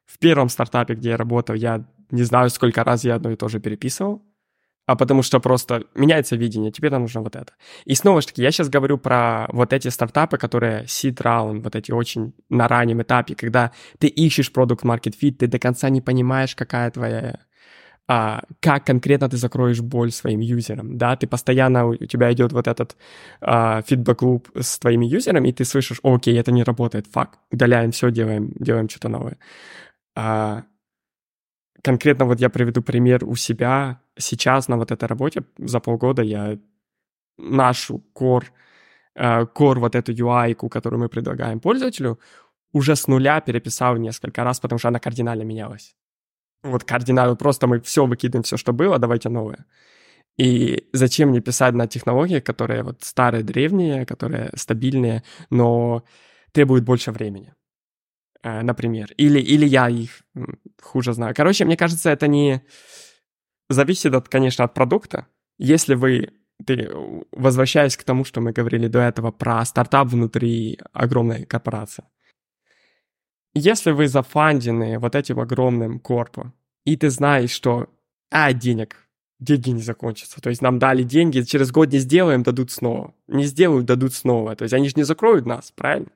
В первом стартапе, где я работал, я не знаю, сколько раз я одно и то же переписывал, а потому что просто меняется видение, тебе там нужно вот это. И снова же таки, я сейчас говорю про вот эти стартапы, которые seed round, вот эти очень на раннем этапе, когда ты ищешь продукт market fit, ты до конца не понимаешь, какая твоя а, как конкретно ты закроешь боль своим юзерам, да, ты постоянно, у тебя идет вот этот а, фидбэк-луп с твоими юзерами, и ты слышишь, окей, это не работает, фак, удаляем все, делаем, делаем что-то новое. А, конкретно вот я приведу пример у себя сейчас на вот этой работе за полгода я нашу core, core вот эту UI, которую мы предлагаем пользователю, уже с нуля переписал несколько раз, потому что она кардинально менялась. Вот кардинально, просто мы все выкидываем, все, что было, давайте новое. И зачем мне писать на технологии, которые вот старые, древние, которые стабильные, но требуют больше времени? Э, например. Или, или я их хуже знаю. Короче, мне кажется, это не... Зависит, от, конечно, от продукта. Если вы ты, возвращаясь к тому, что мы говорили до этого про стартап внутри огромной корпорации. Если вы зафандены вот этим огромным корпом, и ты знаешь, что а, денег, деньги не закончатся. То есть нам дали деньги, через год не сделаем, дадут снова. Не сделают, дадут снова. То есть они же не закроют нас, правильно?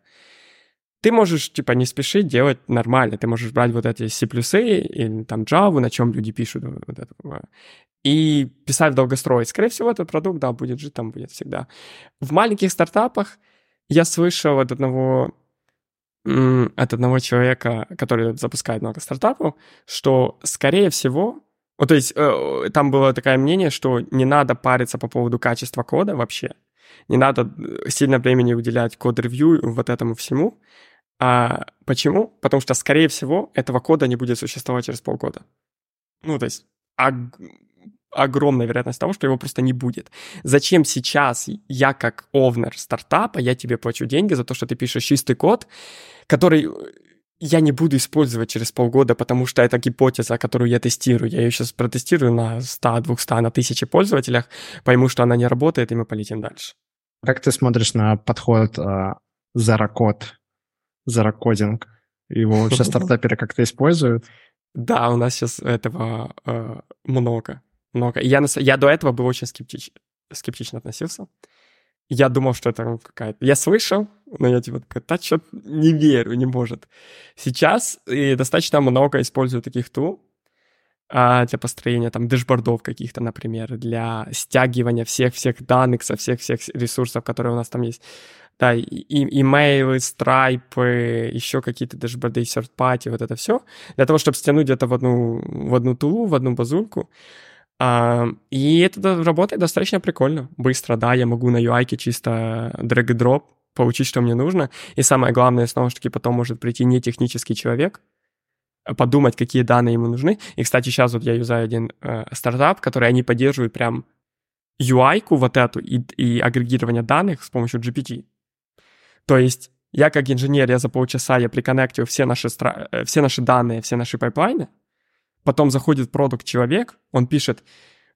ты можешь, типа, не спешить делать нормально. Ты можешь брать вот эти C++ или там Java, на чем люди пишут вот это, и писать в долгострой. Скорее всего, этот продукт, да, будет жить там, будет всегда. В маленьких стартапах я слышал от одного от одного человека, который запускает много стартапов, что, скорее всего, вот, то есть э, там было такое мнение, что не надо париться по поводу качества кода вообще, не надо э, сильно времени уделять код-ревью вот этому всему, а почему? Потому что, скорее всего, этого кода не будет существовать через полгода. Ну, то есть ог- огромная вероятность того, что его просто не будет. Зачем сейчас я как овнер стартапа, я тебе плачу деньги за то, что ты пишешь чистый код, который я не буду использовать через полгода, потому что это гипотеза, которую я тестирую. Я ее сейчас протестирую на 100, 200, на 1000 пользователях, пойму, что она не работает, и мы полетим дальше. Как ты смотришь на подход Code заракодинг. Его вообще *laughs* стартаперы как-то используют? Да, у нас сейчас этого э, много. Много. Я, я до этого был очень скептич, скептично относился. Я думал, что это какая-то... Я слышал, но я типа такой, да что не верю, не может. Сейчас и достаточно много использую таких тул, а, для построения там дэшбордов каких-то, например, для стягивания всех-всех данных со всех-всех ресурсов, которые у нас там есть. Да, и, имейлы, страйпы, еще какие-то third party, вот это все, для того, чтобы стянуть это в одну, в одну тулу, в одну базульку. А, и это работает достаточно прикольно, быстро, да, я могу на UI чисто drag and drop получить, что мне нужно. И самое главное, снова же таки, потом может прийти не технический человек, а подумать, какие данные ему нужны. И, кстати, сейчас вот я юзаю один э, стартап, который они поддерживают прям UI -ку вот эту и, и агрегирование данных с помощью GPT. То есть я как инженер, я за полчаса я при connect ил все наши, стра... Э, все наши данные, все наши pipeline ы, потом заходит продукт человек, он пишет,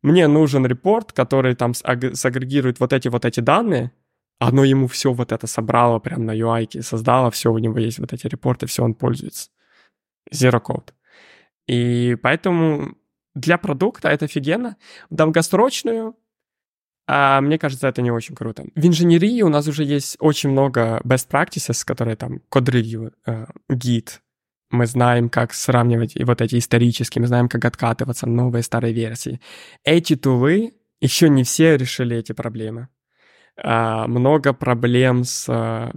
мне нужен report, который там сагрегирует вот эти вот эти данные, оно ему все вот это собрало прямо на UI, создало, все, у него есть вот эти report ы, все, он пользуется. Zero code. И поэтому для продукта это офигенно. В долгосрочную а мне кажется, это не очень круто. В инженерии у нас уже есть очень много best practices, которые там код-ревью, э, гид. Мы знаем, как сравнивать и вот эти исторические, мы знаем, как откатываться новые старые версии. Эти тулы еще не все решили эти проблемы. А, много проблем с э,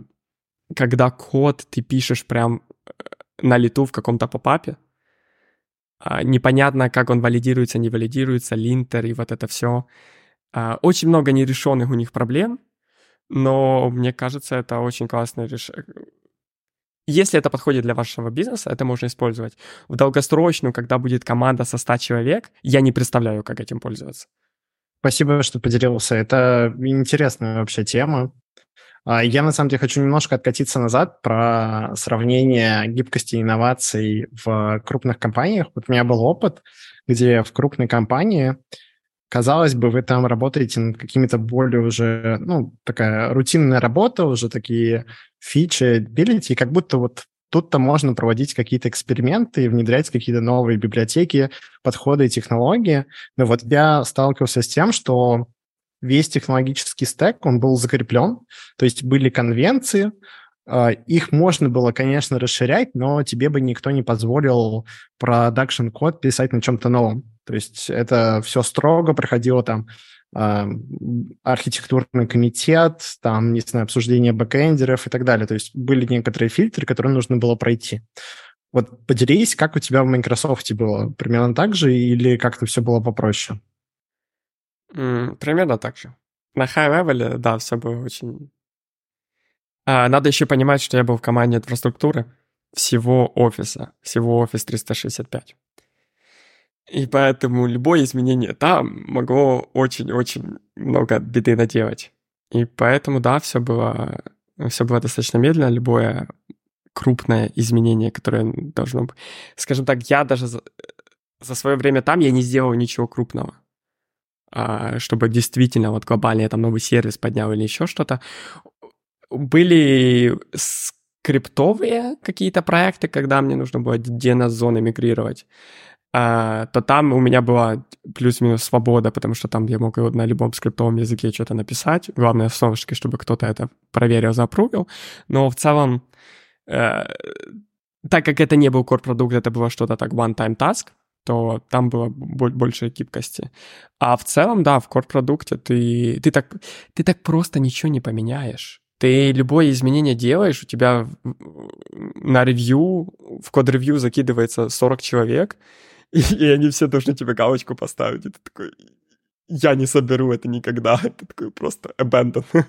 когда код ты пишешь прям э, на лету в каком-то попапе. А, непонятно, как он валидируется, не валидируется, линтер и вот это все. А, очень много нерешенных у них проблем, но мне кажется, это очень классное решение. Если это подходит для вашего бизнеса, это можно использовать. В долгосрочную, когда будет команда со 100 человек, я не представляю, как этим пользоваться. Спасибо, что поделился. Это интересная вообще тема. А, я, на самом деле, хочу немножко откатиться назад про сравнение гибкости инноваций в крупных компаниях. Вот у меня был опыт, где в крупной компании, казалось бы, вы там работаете над какими-то более уже, ну, такая рутинная работа, уже такие фичи, ability, как будто вот тут-то можно проводить какие-то эксперименты, внедрять какие-то новые библиотеки, подходы и технологии. Но вот я сталкивался с тем, что весь технологический стек, он был закреплен, то есть были конвенции, а, их можно было, конечно, расширять, но тебе бы никто не позволил production код писать на чем-то новом. То есть это все строго проходило там архитектурный комитет, там, не знаю, обсуждение backend еров и так далее. То есть были некоторые фильтры, которые нужно было пройти. Вот поделись, как у тебя в Microsoft было? Примерно так же или как-то все было попроще? Примерно так же. На high-level, да, все было очень... А, надо еще понимать, что я был в команде инфраструктуры всего офиса, всего офис 365. И поэтому любое изменение там могло очень-очень много беды наделать. И поэтому, да, все было, все было достаточно медленно. Любое крупное изменение, которое должно быть... Скажем так, я даже за, за свое время там я не сделал ничего крупного. А, чтобы действительно вот глобальный там новый сервис поднял или еще что-то. Были скриптовые какие-то проекты, когда мне нужно было DNS-зоны мигрировать, то там у меня была плюс-минус свобода, потому что там я мог на любом скриптовом языке что-то написать. Главное, снова чтобы кто-то это проверил, запрувил. Но в целом, э, так как это не был core-продукт, это было что-то так one-time task, то там было больше гибкости. А в целом, да, в core-продукте ты, ты, так, ты так просто ничего не поменяешь. Ты любое изменение делаешь, у тебя на ревью, в код-ревью закидывается 40 человек, *laughs* и, они все должны тебе галочку поставить. И ты такой, я не соберу это никогда. *laughs* Это такой просто abandon. *laughs*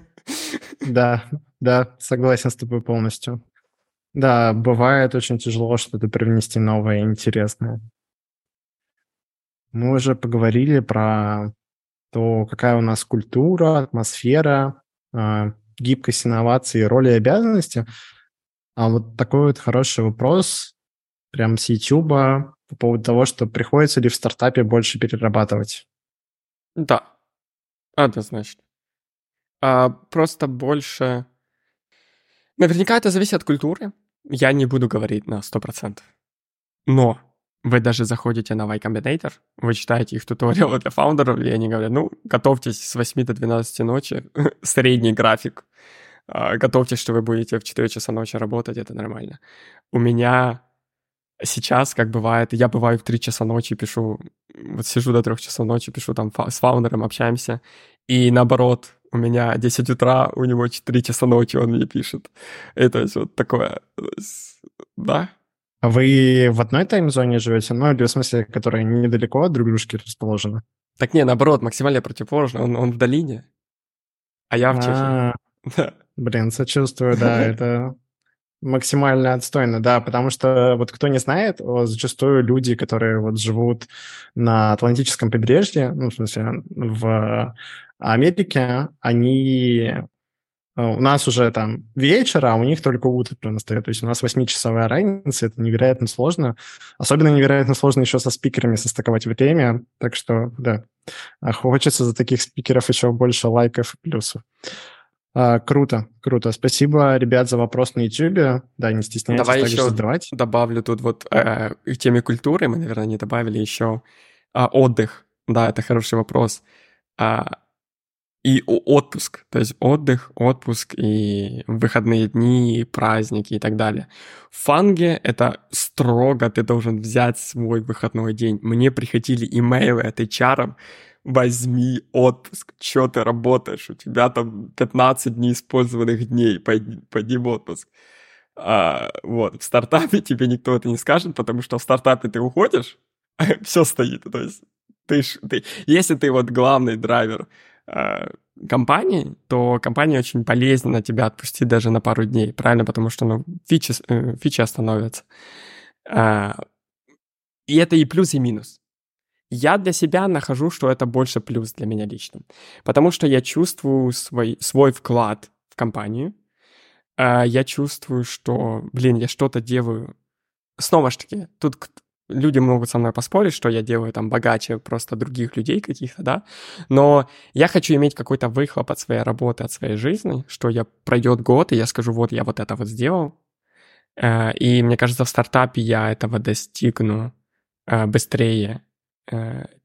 Да, да, согласен с тобой полностью. Да, бывает очень тяжело что-то привнести новое и интересное. Мы уже поговорили про то, какая у нас культура, атмосфера, э, гибкость инновации, роли и обязанности. А вот такой вот хороший вопрос прям с YouTube по поводу того, что приходится ли в стартапе больше перерабатывать. Да, однозначно. А, просто больше... Наверняка это зависит от культуры. Я не буду говорить на 100%. Но вы даже заходите на Y Combinator, вы читаете их туториалы для фаундеров, и они говорят, ну, готовьтесь с 8 до 12 ночи, *laughs* средний график, а, готовьтесь, что вы будете в 4 часа ночи работать, это нормально. У меня сейчас, как бывает, я бываю в 3 часа ночи, пишу, вот сижу до 3 часов ночи, пишу там с фаундером, общаемся, и наоборот, у меня 10 утра, у него 4 часа ночи, он мне пишет. Это вот такое, да, а вы в одной таймзоне живете? Ну, или в смысле, которая недалеко от друг дружки расположена? Так не, наоборот, максимально противоположно. Он, он в долине, а я в Чехии. А, *laughs* блин, сочувствую, да, *laughs* это максимально отстойно, да, потому что вот кто не знает, зачастую люди, которые вот живут на Атлантическом побережье, ну, в смысле, в Америке, они Э, у нас уже там вечер, а у них только утро настает. То есть у нас восьмичасовая разница, это невероятно сложно. Особенно невероятно сложно еще со спикерами состыковать время. Так что, да, а хочется за таких спикеров еще больше лайков и плюсов. А, круто, круто. Спасибо, ребят, за вопрос на YouTube. Да, не стесняйтесь Давай еще задавать. добавлю тут вот э, к теме культуры, мы, наверное, не добавили еще э, отдых. Да, это хороший вопрос. А, и отпуск, то есть отдых, отпуск и выходные дни, и праздники и так далее. В фанге это строго ты должен взять свой выходной день. Мне приходили имейлы от HR, возьми отпуск, что ты работаешь, у тебя там 15 неиспользованных дней, пойди, пойди в отпуск. А, вот, в стартапе тебе никто это не скажет, потому что в стартапе ты уходишь, *laughs* все стоит, то есть ты, ты, если ты вот главный драйвер э, компании, то компания очень болезненно тебя отпустит даже на пару дней, правильно? Потому что ну, фичи, э, фичи остановятся. Э, и это и плюс, и минус. Я для себя нахожу, что это больше плюс для меня лично. Потому что я чувствую свой, свой вклад в компанию. Э, я чувствую, что, блин, я что-то делаю. Снова ж таки, тут люди могут со мной поспорить, что я делаю там богаче просто других людей каких-то, да, но я хочу иметь какой-то выхлоп от своей работы, от своей жизни, что я пройдет год, и я скажу, вот я вот это вот сделал, э, и мне кажется, в стартапе я этого достигну э, быстрее,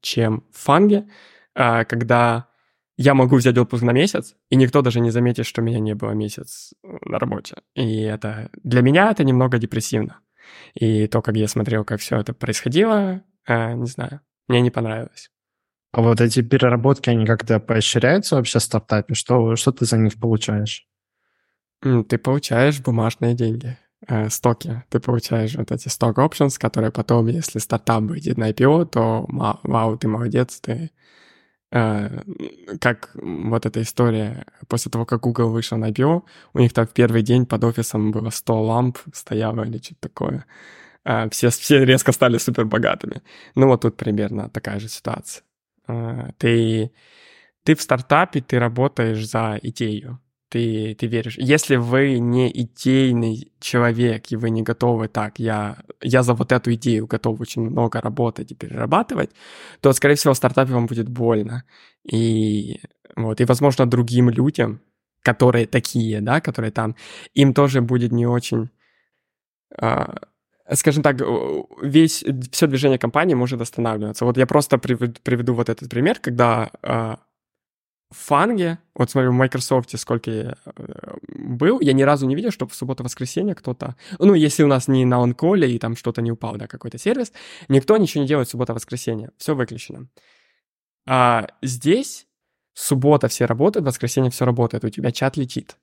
чем в фанге, когда я могу взять отпуск на месяц, и никто даже не заметит, что меня не было месяц на работе. И это для меня это немного депрессивно. И то, как я смотрел, как все это происходило, э, не знаю, мне не понравилось. А вот эти переработки, они как-то поощряются вообще в стартапе? Что, что ты за них получаешь? Ты получаешь бумажные деньги, э, стоки. Ты получаешь вот эти stock options, которые потом, если стартап выйдет на IPO, то вау, ты молодец, ты Э, как вот эта история, после того, как Google вышел на IPO, у них там в первый день под офисом было 100 ламп стояло или что-то такое. Э, все, все резко стали супер богатыми. Ну вот тут примерно такая же ситуация. Э, ты, ты в стартапе, ты работаешь за идею ты, ты веришь. Если вы не идейный человек, и вы не готовы так, я, я за вот эту идею готов очень много работать и перерабатывать, то, скорее всего, в стартапе вам будет больно. И, вот, и возможно, другим людям, которые такие, да, которые там, им тоже будет не очень... А, скажем так, весь, все движение компании может останавливаться. Вот я просто приведу вот этот пример, когда в фанге, вот смотрю, в Microsoft сколько я э, был, я ни разу не видел, чтобы в субботу-воскресенье кто-то... Ну, если у нас не на онколе и там что-то не упало, да, какой-то сервис, никто ничего не делает в суббота-воскресенье. Все выключено. А здесь суббота все работают, воскресенье все работает, у тебя чат летит.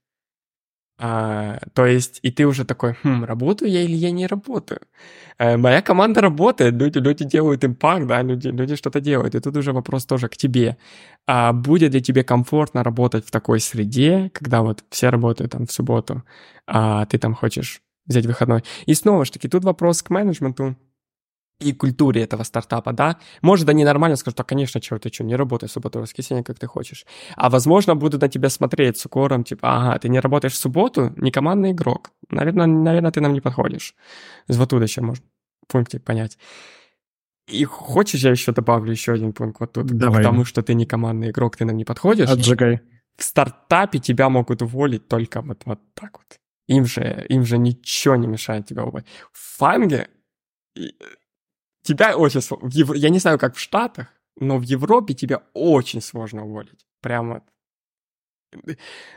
А, то есть, и ты уже такой, хм, работаю я или я не работаю? А, моя команда работает, люди, люди делают импакт, да, люди, люди что-то делают. И тут уже вопрос тоже к тебе. А будет ли тебе комфортно работать в такой среде, когда вот все работают там в субботу, а ты там хочешь взять выходной? И снова же таки, тут вопрос к менеджменту и культуре этого стартапа, да. Может, они нормально скажут, так, конечно, чего ты что, не работай в субботу, воскресенье, как ты хочешь. А возможно, будут на тебя смотреть с укором, типа, ага, ты не работаешь в субботу, не командный игрок. Наверное, наверное ты нам не подходишь. Вот тут еще можно пунктик понять. И хочешь, я еще добавлю еще один пункт вот тут? Давай. Потому что ты не командный игрок, ты нам не подходишь. Отжигай. В стартапе тебя могут уволить только вот, вот так вот. Им же, им же ничего не мешает тебя уволить. В фанге тебя очень сложно. Ев... Я не знаю, как в Штатах, но в Европе тебя очень сложно уволить. Прямо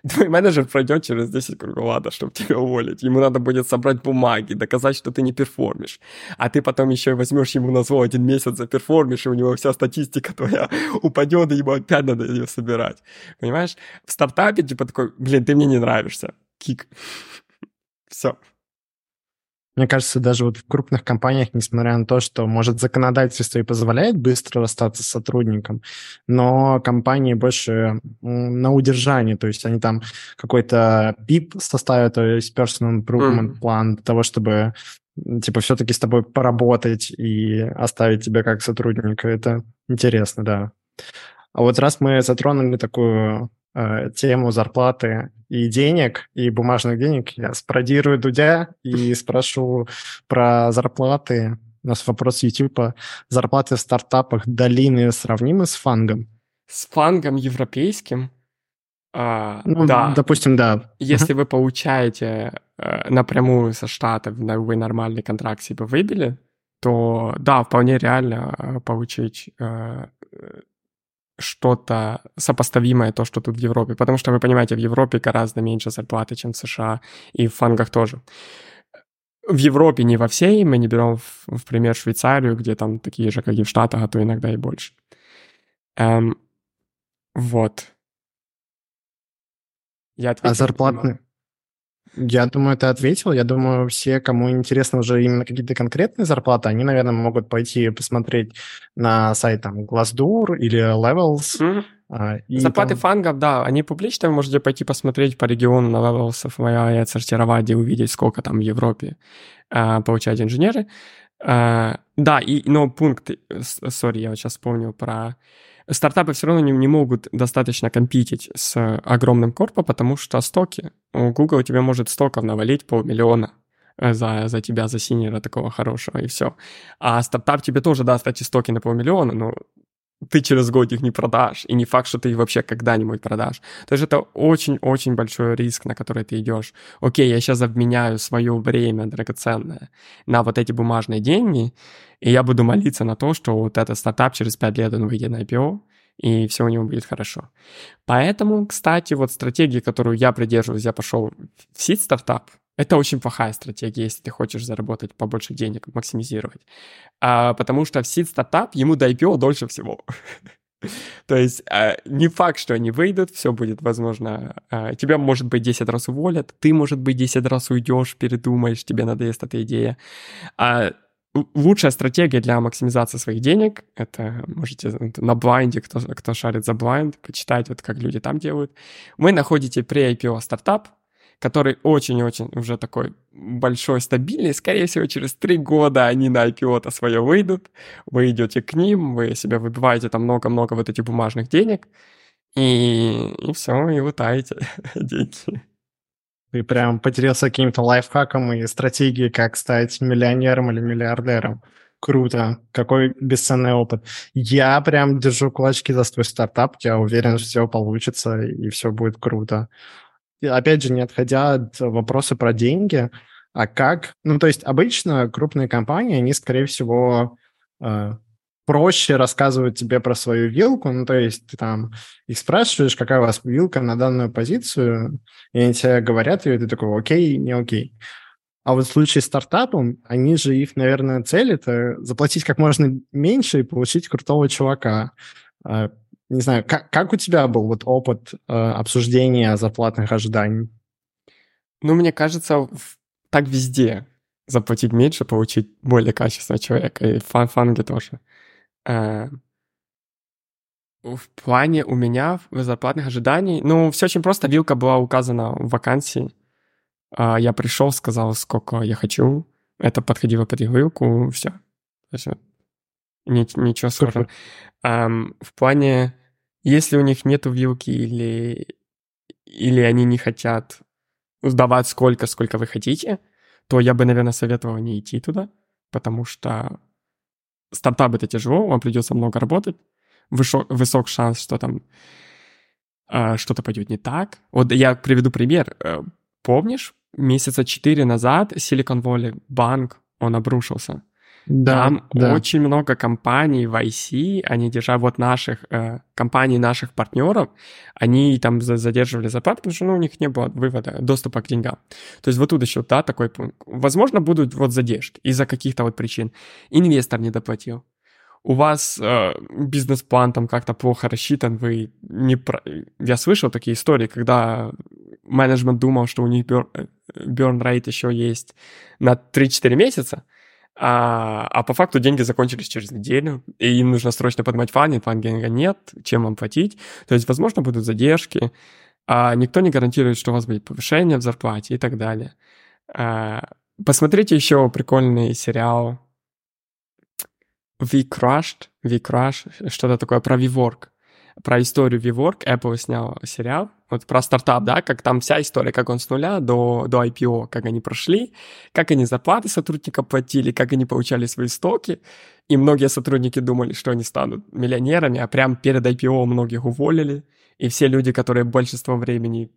Твой менеджер пройдет через 10 кругов ада, чтобы тебя уволить. Ему надо будет собрать бумаги, доказать, что ты не перформишь. А ты потом еще возьмешь ему на зло один месяц заперформишь, и у него вся статистика твоя *laughs* упадет, и ему опять надо ее собирать. Понимаешь? В стартапе типа такой, блин, ты мне не нравишься. Кик. *laughs* Все. Мне кажется, даже вот в крупных компаниях, несмотря на то, что, может, законодательство и позволяет быстро расстаться с сотрудником, но компании больше на удержании, то есть они там какой-то PIP составят, то есть personal improvement mm. план для того, чтобы типа все-таки с тобой поработать и оставить тебя как сотрудника. Это интересно, да. А вот раз мы затронули такую тему зарплаты и денег, и бумажных денег, я спародирую Дудя и *laughs* спрошу про зарплаты. У нас вопрос YouTube. Зарплаты в стартапах долины сравнимы с фангом? С фангом европейским? А, ну, да. Допустим, да. Если вы получаете э, напрямую со штатов, вы нормальный контракт себе выбили, то да, вполне реально э, получить э, что-то сопоставимое то, что тут в Европе. Потому что, вы понимаете, в Европе гораздо меньше зарплаты, чем в США, и в фангах тоже. В Европе не во всей, мы не берем в, в пример Швейцарию, где там такие же, как и в Штатах, а то иногда и больше. Эм, вот. Я ответил, а зарплатные? Я думаю, ты ответил. Я думаю, все, кому интересно уже именно какие-то конкретные зарплаты, они, наверное, могут пойти посмотреть на сайт там Glassdoor или Levels. Mm-hmm. А, Зарплаты там... фангов, да, они публичные, вы можете пойти посмотреть по региону на Levels of AI, отсортировать и увидеть, сколько там в Европе а, получают инженеры. А, да, и, но пункт, сори, я вот сейчас вспомнил про... Стартапы все равно не, не могут достаточно компетить с огромным корпом, потому что стоки. У Google тебе может стоков навалить полмиллиона э, за, за тебя, за синера такого хорошего, и все. А стартап тебе тоже даст эти стоки на полмиллиона, но ты через год их не продашь, и не факт, что ты их вообще когда-нибудь продашь. То есть это очень-очень большой риск, на который ты идешь. Окей, я сейчас обменяю свое время драгоценное на вот эти бумажные деньги, и я буду молиться на то, что вот этот стартап через 5 лет он выйдет на IPO, и все у него будет хорошо. Поэтому, кстати, вот стратегия, которую я придерживаюсь, я пошел в seed стартап, это очень плохая стратегия, если ты хочешь заработать побольше денег, максимизировать. А, потому что в seed стартап ему до IPO дольше всего. *laughs* То есть а, не факт, что они выйдут, все будет возможно. А, тебя, может быть, 10 раз уволят, ты, может быть, 10 раз уйдешь, передумаешь, тебе надоест эта идея. А лучшая стратегия для максимизации своих денег, это можете на Blind е, кто, кто шарит за Blind, почитать, вот как люди там делают. Вы находите pre-IPO стартап, который очень-очень уже такой большой, стабильный. Скорее всего, через три года они на IPO-то свое выйдут. Вы идете к ним, вы себе выбиваете там много-много вот этих бумажных денег, и, и все, и вы *laughs* деньги. Ты прям поделился каким-то лайфхаком и стратегией, как стать миллионером или миллиардером. Круто. Какой бесценный опыт. Я прям держу кулачки за свой стартап. Я уверен, что все получится и все будет круто опять же, не отходя от вопроса про деньги, а как... Ну, то есть обычно крупные компании, они, скорее всего, э, проще рассказывают тебе про свою вилку, ну, то есть ты там их спрашиваешь, какая у вас вилка на данную позицию, и они тебе говорят, и ты такой, окей, не окей. А вот в случае с стартапом, они же, их, наверное, цель — это заплатить как можно меньше и получить крутого чувака. Не знаю, как, как у тебя был вот опыт э, обсуждения зарплатных ожиданий? Ну, мне кажется, так везде. Заплатить меньше, получить более качественного человека. И фан фанги тоже. Э, в плане у меня зарплатных ожиданий, ну, все очень просто. Вилка была указана в вакансии. Э, я пришел, сказал, сколько я хочу. Это подходило под вилку, все. Ничего сложного. Um, в плане если у них нет вилки или, или они не хотят сдавать сколько, сколько вы хотите, то я бы, наверное, советовал не идти туда, потому что стартап это тяжело, вам придется много работать, высок, высок шанс, что там э, что-то пойдет не так. Вот я приведу пример. Э, помнишь, месяца четыре назад Silicon Valley банк, он обрушился. Да, Там да. очень много компаний в IC, они держат вот наших, э, компаний наших партнеров, они там задерживали зарплату, потому что ну, у них не было вывода, доступа к деньгам. То есть вот тут еще, да, такой пункт. Возможно, будут вот задержки из-за каких-то вот причин. Инвестор не доплатил. У вас э, бизнес-план там как-то плохо рассчитан, вы не... Про... Я слышал такие истории, когда менеджмент думал, что у них burn, burn rate еще есть на 3-4 месяца, а, а по факту деньги закончились через неделю, и им нужно срочно поднимать фанинг, фанинга нет, чем вам платить. То есть, возможно, будут задержки, а никто не гарантирует, что у вас будет повышение в зарплате и так далее. А, посмотрите еще прикольный сериал We Crushed, We Crush, что-то такое про WeWork про историю WeWork Apple снял сериал, вот про стартап, да, как там вся история, как он с нуля до, до IPO, как они прошли, как они зарплаты сотрудникам платили, как они получали свои стоки, и многие сотрудники думали, что они станут миллионерами, а прям перед IPO многих уволили, и все люди, которые большинство времени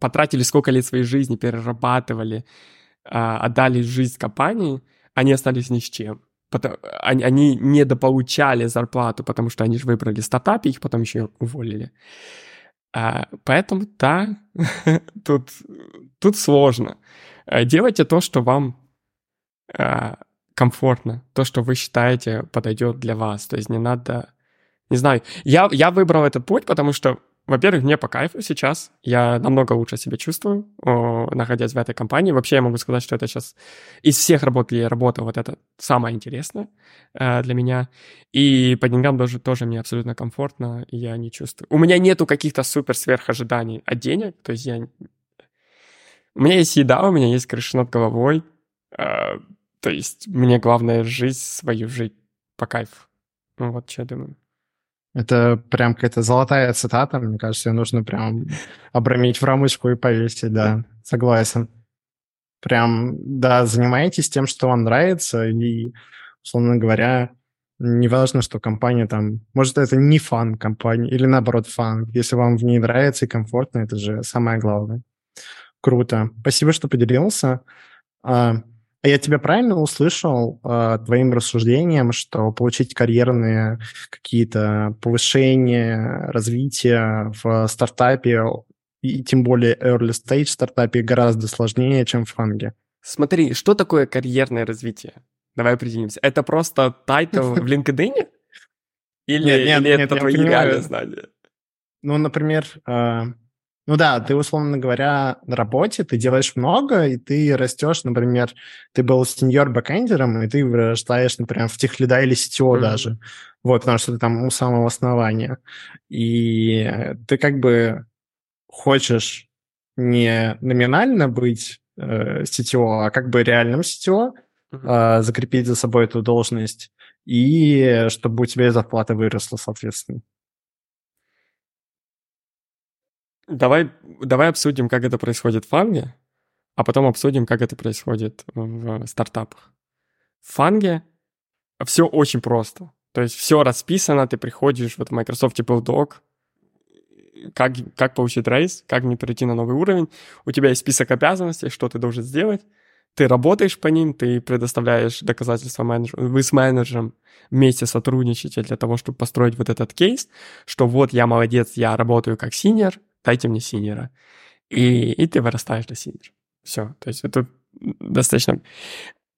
потратили сколько лет своей жизни, перерабатывали, а, отдали жизнь компании, они остались ни с чем потому, они, они недополучали зарплату, потому что они же выбрали стартап, и их потом еще уволили. А, поэтому, да, *laughs* тут, тут сложно. А, делайте то, что вам а, комфортно, то, что вы считаете подойдет для вас. То есть не надо... Не знаю, я, я выбрал этот путь, потому что во-первых, мне по кайфу сейчас. Я намного лучше себя чувствую, находясь в этой компании. Вообще я могу сказать, что это сейчас из всех работ, где я работал, вот это самое интересное э, для меня. И по деньгам тоже, тоже мне абсолютно комфортно, я не чувствую. У меня нету каких-то супер сверх ожиданий от денег. То есть я... У меня есть еда, у меня есть крыша над головой. Э, то есть мне главное жизнь свою жить по кайфу. Ну вот что я думаю. Это прям какая-то золотая цитата, мне кажется, ее нужно прям обрамить в рамочку и повесить, да, согласен. Прям, да, занимайтесь тем, что вам нравится, и, условно говоря, не важно, что компания там... Может, это не фан компания, или наоборот фан. Если вам в ней нравится и комфортно, это же самое главное. Круто. Спасибо, что поделился. А я тебя правильно услышал э, твоим рассуждением, что получить карьерные какие-то повышения, развитие в стартапе и тем более early stage стартапе гораздо сложнее, чем в FAANG е? Смотри, что такое карьерное развитие? Давай определимся. Это просто title в LinkedIn? *laughs* Или, нет, нет, или нет, это твои реальные знания? Ну, например, э, ну да, ты, условно говоря, на работе, ты делаешь много, и ты растешь, например, ты был senior backend ером, и ты вырастаешь, например, в tech lead а или CTO mm-hmm. даже. Вот, потому что ты там у самого основания. И ты как бы хочешь не номинально быть э, CTO, а как бы реальным CTO, mm-hmm. э, закрепить за собой эту должность, и чтобы у тебя зарплата выросла, соответственно. Давай, давай обсудим, как это происходит в фанге, а потом обсудим, как это происходит в стартапах. В фанге все очень просто. То есть все расписано, ты приходишь в Microsoft Build Doc, как, как получить рейс, как мне перейти на новый уровень. У тебя есть список обязанностей, что ты должен сделать. Ты работаешь по ним, ты предоставляешь доказательства менеджеру. Вы с менеджером вместе сотрудничаете для того, чтобы построить вот этот кейс, что вот я молодец, я работаю как senior, дайте мне senior а. И, и ты вырастаешь до senior а. Все. То есть это достаточно...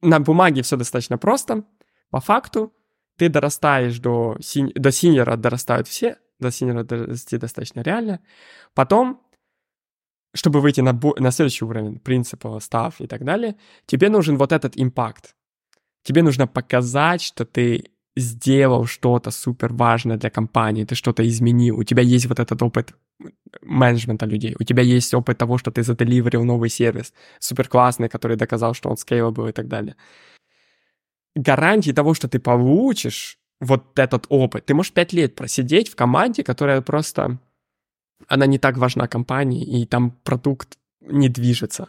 На бумаге все достаточно просто. По факту ты дорастаешь до, sen... до senior а, дорастают все, до senior а дорасти достаточно реально. Потом, чтобы выйти на, на следующий уровень принципа, став и так далее, тебе нужен вот этот импакт. Тебе нужно показать, что ты сделал что-то супер важное для компании, ты что-то изменил, у тебя есть вот этот опыт менеджмента людей, у тебя есть опыт того, что ты заделиверил новый сервис, супер классный, который доказал, что он scalable и так далее. Гарантии того, что ты получишь вот этот опыт, ты можешь пять лет просидеть в команде, которая просто, она не так важна компании, и там продукт не движется.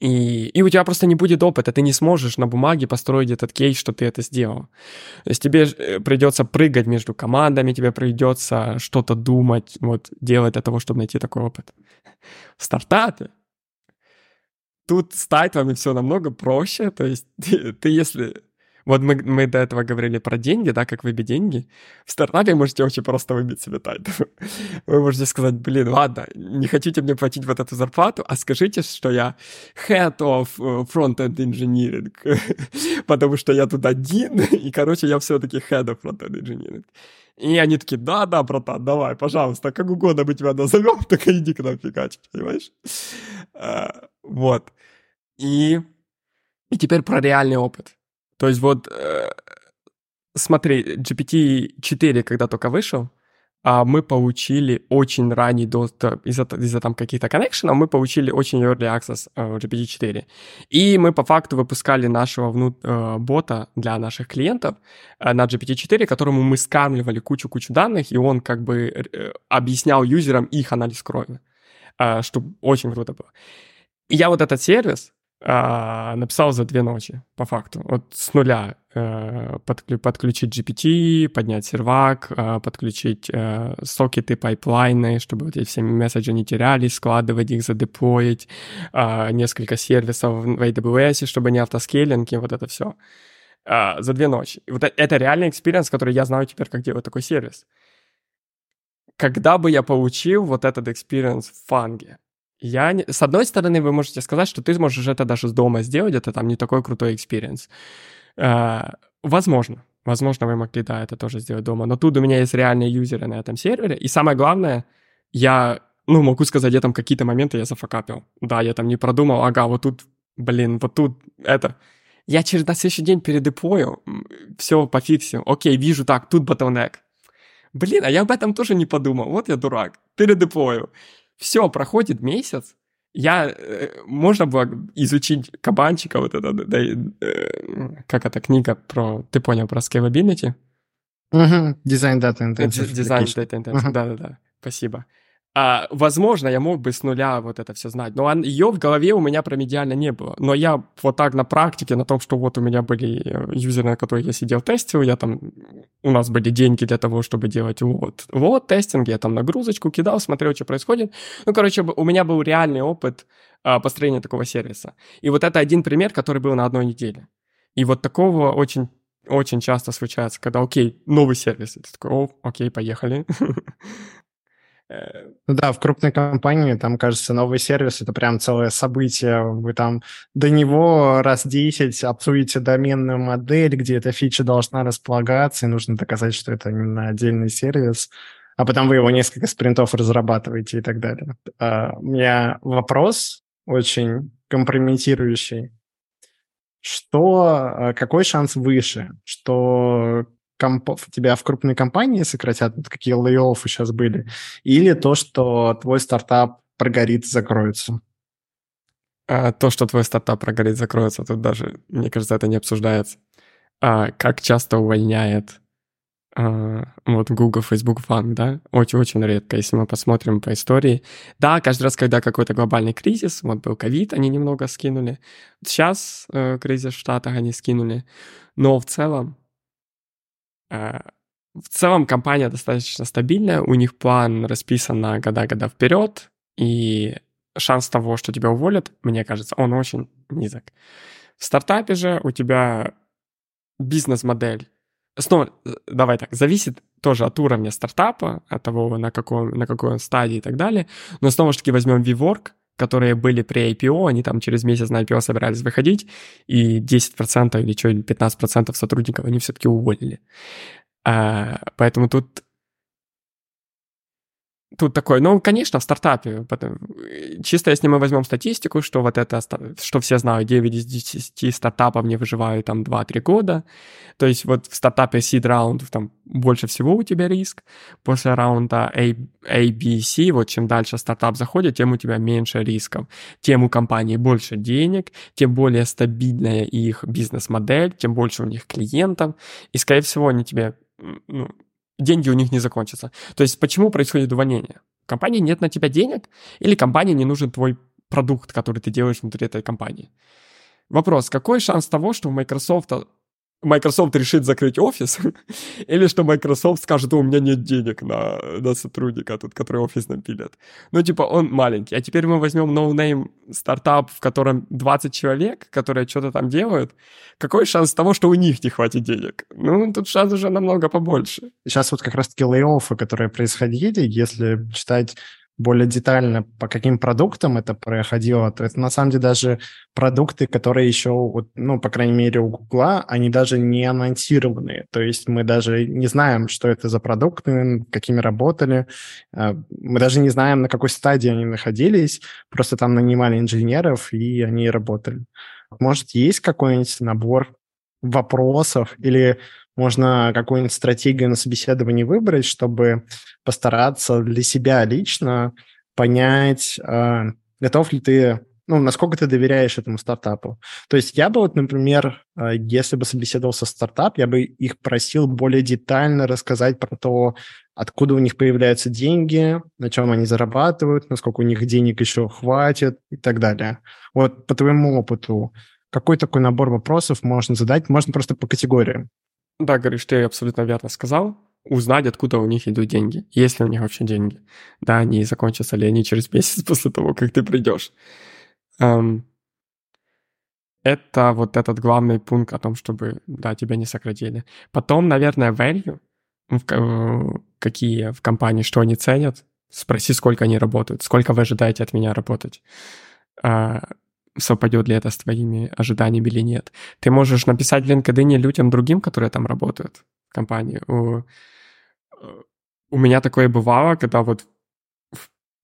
И, и у тебя просто не будет опыта, ты не сможешь на бумаге построить этот кейс, что ты это сделал. То есть тебе э, придется прыгать между командами, тебе придется что-то думать, вот, делать для того, чтобы найти такой опыт. *laughs* В стартапе тут с тайтлами все намного проще, то есть *laughs* ты, ты если вот мы, мы до этого говорили про деньги, да, как выбить деньги. В стартапе можете очень просто выбить себе title. *laughs* Вы можете сказать, блин, ладно, не хотите мне платить вот эту зарплату, а скажите, что я head of э, front-end engineering, *laughs* потому что я тут один, *laughs* и, короче, я все-таки head of front-end engineering. И они такие, да-да, братан, давай, пожалуйста, как угодно мы тебя назовем, только иди к нам фигачить, понимаешь? А, вот. И, и теперь про реальный опыт. То есть вот, э, смотри, GPT-4, когда только вышел, а мы получили очень ранний доступ из-за, из-за там каких-то коннекшенов, мы получили очень early access э, GPT-4. И мы по факту выпускали нашего внут- э, бота для наших клиентов э, на GPT-4, которому мы скармливали кучу-кучу данных, и он как бы э, объяснял юзерам их анализ крови, э, что очень круто было. И я вот этот сервис, а, написал за две ночи, по факту. Вот с нуля э, подклю, подключить GPT, поднять сервак, э, подключить э, сокеты, пайплайны, чтобы вот эти все месседжи не терялись, складывать их, задеплоить, несколько сервисов в AWS, чтобы не autoscaling и вот это все. За две ночи. Вот это реальный experience, который я знаю теперь, как делать такой сервис. Когда бы я получил вот этот experience в FAANG е? Я не... С одной стороны, вы можете сказать, что ты сможешь это даже с дома сделать, это там не такой крутой experience. Uh, возможно. Возможно, вы могли, да, это тоже сделать дома. Но тут у меня есть реальные юзеры на этом сервере. И самое главное, я, ну, могу сказать, я там какие-то моменты я зафакапил. Да, я там не продумал, ага, вот тут, блин, вот тут это. Я через на следующий день передеплою, все пофиксил. Окей, вижу, так, тут bottleneck. Блин, а я об этом тоже не подумал. Вот я дурак. Передеплою. Все, проходит месяц. Я, э, можно было изучить кабанчика, вот это, да, э, как эта книга про, ты понял, про scalability? Дизайн дата intensive. Дизайн дата intensive, да-да-да, спасибо. А, возможно, я мог бы с нуля вот это все знать, но ее в голове у меня промедиально не было. Но я вот так на практике, на том, что вот у меня были э, юзеры, на которых я сидел, тестил, я там, у нас были деньги для того, чтобы делать вот, вот тестинг, я там нагрузочку кидал, смотрел, что происходит. Ну, короче, у меня был реальный опыт а, построения такого сервиса. И вот это один пример, который был на одной неделе. И вот такого очень очень часто случается, когда, окей, новый сервис, и ты такой, о, окей, поехали. *laughs* Ну да, в крупной компании, там, кажется, новый сервис — это прям целое событие. Вы там до него раз 10 обсудите доменную модель, где эта фича должна располагаться, и нужно доказать, что это именно отдельный сервис, а потом вы его несколько спринтов разрабатываете и так далее. Uh, у меня вопрос очень компрометирующий. Что, а, какой шанс выше, что комп- тебя в крупной компании сократят, вот какие лей сейчас были, или то, что твой стартап прогорит закроется? А, то, что твой стартап прогорит, закроется, тут даже, мне кажется, это не обсуждается. А, как часто увольняет а, вот Google, Facebook фан, да, очень-очень редко, если мы посмотрим по истории. Да, каждый раз, когда какой-то глобальный кризис, вот был ковид, они немного скинули. Сейчас э, кризис в Штатах они скинули. Но в целом в целом компания достаточно стабильная, у них план расписан на года-года вперед, и шанс того, что тебя уволят, мне кажется, он очень низок. В стартапе же у тебя бизнес-модель. Снова, э, давай так, зависит тоже от уровня стартапа, от того, на, каком, на какой он стадии и так далее. Но снова же таки возьмем VWork, которые были при IPO, они там через месяц на IPO собирались выходить, и 10% или что, 15% сотрудников они все-таки уволили. А, поэтому тут Тут такой, ну, конечно, в стартапе. Чисто если мы возьмем статистику, что вот это, что все знают, 9 из 10 стартапов не выживают там 2-3 года. То есть вот в стартапе seed раунд там больше всего у тебя риск. После раунда A, A, B, C, вот чем дальше стартап заходит, тем у тебя меньше рисков. Тем у компании больше денег, тем более стабильная их бизнес-модель, тем больше у них клиентов. И, скорее всего, они тебе ну, деньги у них не закончатся. То есть почему происходит увольнение? Компании нет на тебя денег или компании не нужен твой продукт, который ты делаешь внутри этой компании? Вопрос, какой шанс того, что у Microsoft Microsoft решит закрыть офис, *laughs* или что Microsoft скажет, у меня нет денег на, на сотрудника, тут, который офис напилят. Ну, типа, он маленький. А теперь мы возьмем no-name стартап, в котором 20 человек, которые что-то там делают. Какой шанс того, что у них не хватит денег? Ну, тут шанс уже намного побольше. Сейчас вот как раз-таки лей которые происходили, если читать более детально, по каким продуктам это проходило, то это на самом деле даже продукты, которые еще, ну, по крайней мере, у Гугла, они даже не анонсированы. То есть мы даже не знаем, что это за продукты, какими работали. А, мы даже не знаем, на какой стадии они находились. Просто там нанимали инженеров, и они работали. Может, есть какой-нибудь набор вопросов или можно какую-нибудь стратегию на собеседовании выбрать, чтобы постараться для себя лично понять, э, готов ли ты, ну, насколько ты доверяешь этому стартапу. То есть я бы вот, например, э, если бы собеседовался стартап, я бы их просил более детально рассказать про то, откуда у них появляются деньги, на чем они зарабатывают, насколько у них денег еще хватит и так далее. Вот по твоему опыту, какой такой набор вопросов можно задать? Можно просто по категориям. Да, говоришь, ты абсолютно верно сказал. Узнать, откуда у них идут деньги. Есть ли у них вообще деньги. Да, не закончатся ли они через месяц *laughs* после того, как ты придешь. Эм, это вот этот главный пункт о том, чтобы, да, тебя не сократили. Потом, наверное, value, в, какие в компании, что они ценят. Спроси, сколько они работают, сколько вы ожидаете от меня работать. Совпадет ли это с твоими ожиданиями или нет. Ты можешь написать в LinkedIn людям другим, которые там работают в компании. У, у меня такое бывало, когда вот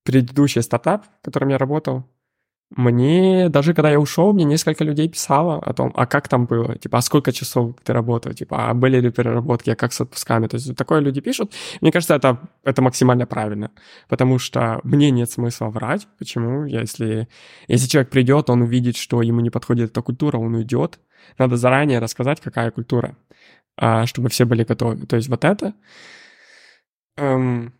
предыдущий стартап, в котором я работал, мне, даже когда я ушел, мне несколько людей писало о том, а как там было, типа, а сколько часов ты работал, типа, а были ли переработки, а как с отпусками. То есть такое люди пишут. Мне кажется, это, это максимально правильно, потому что мне нет смысла врать. Почему? Если, если человек придет, он увидит, что ему не подходит эта культура, он уйдет. Надо заранее рассказать, какая культура, а, чтобы все были готовы. То есть вот это... Эм,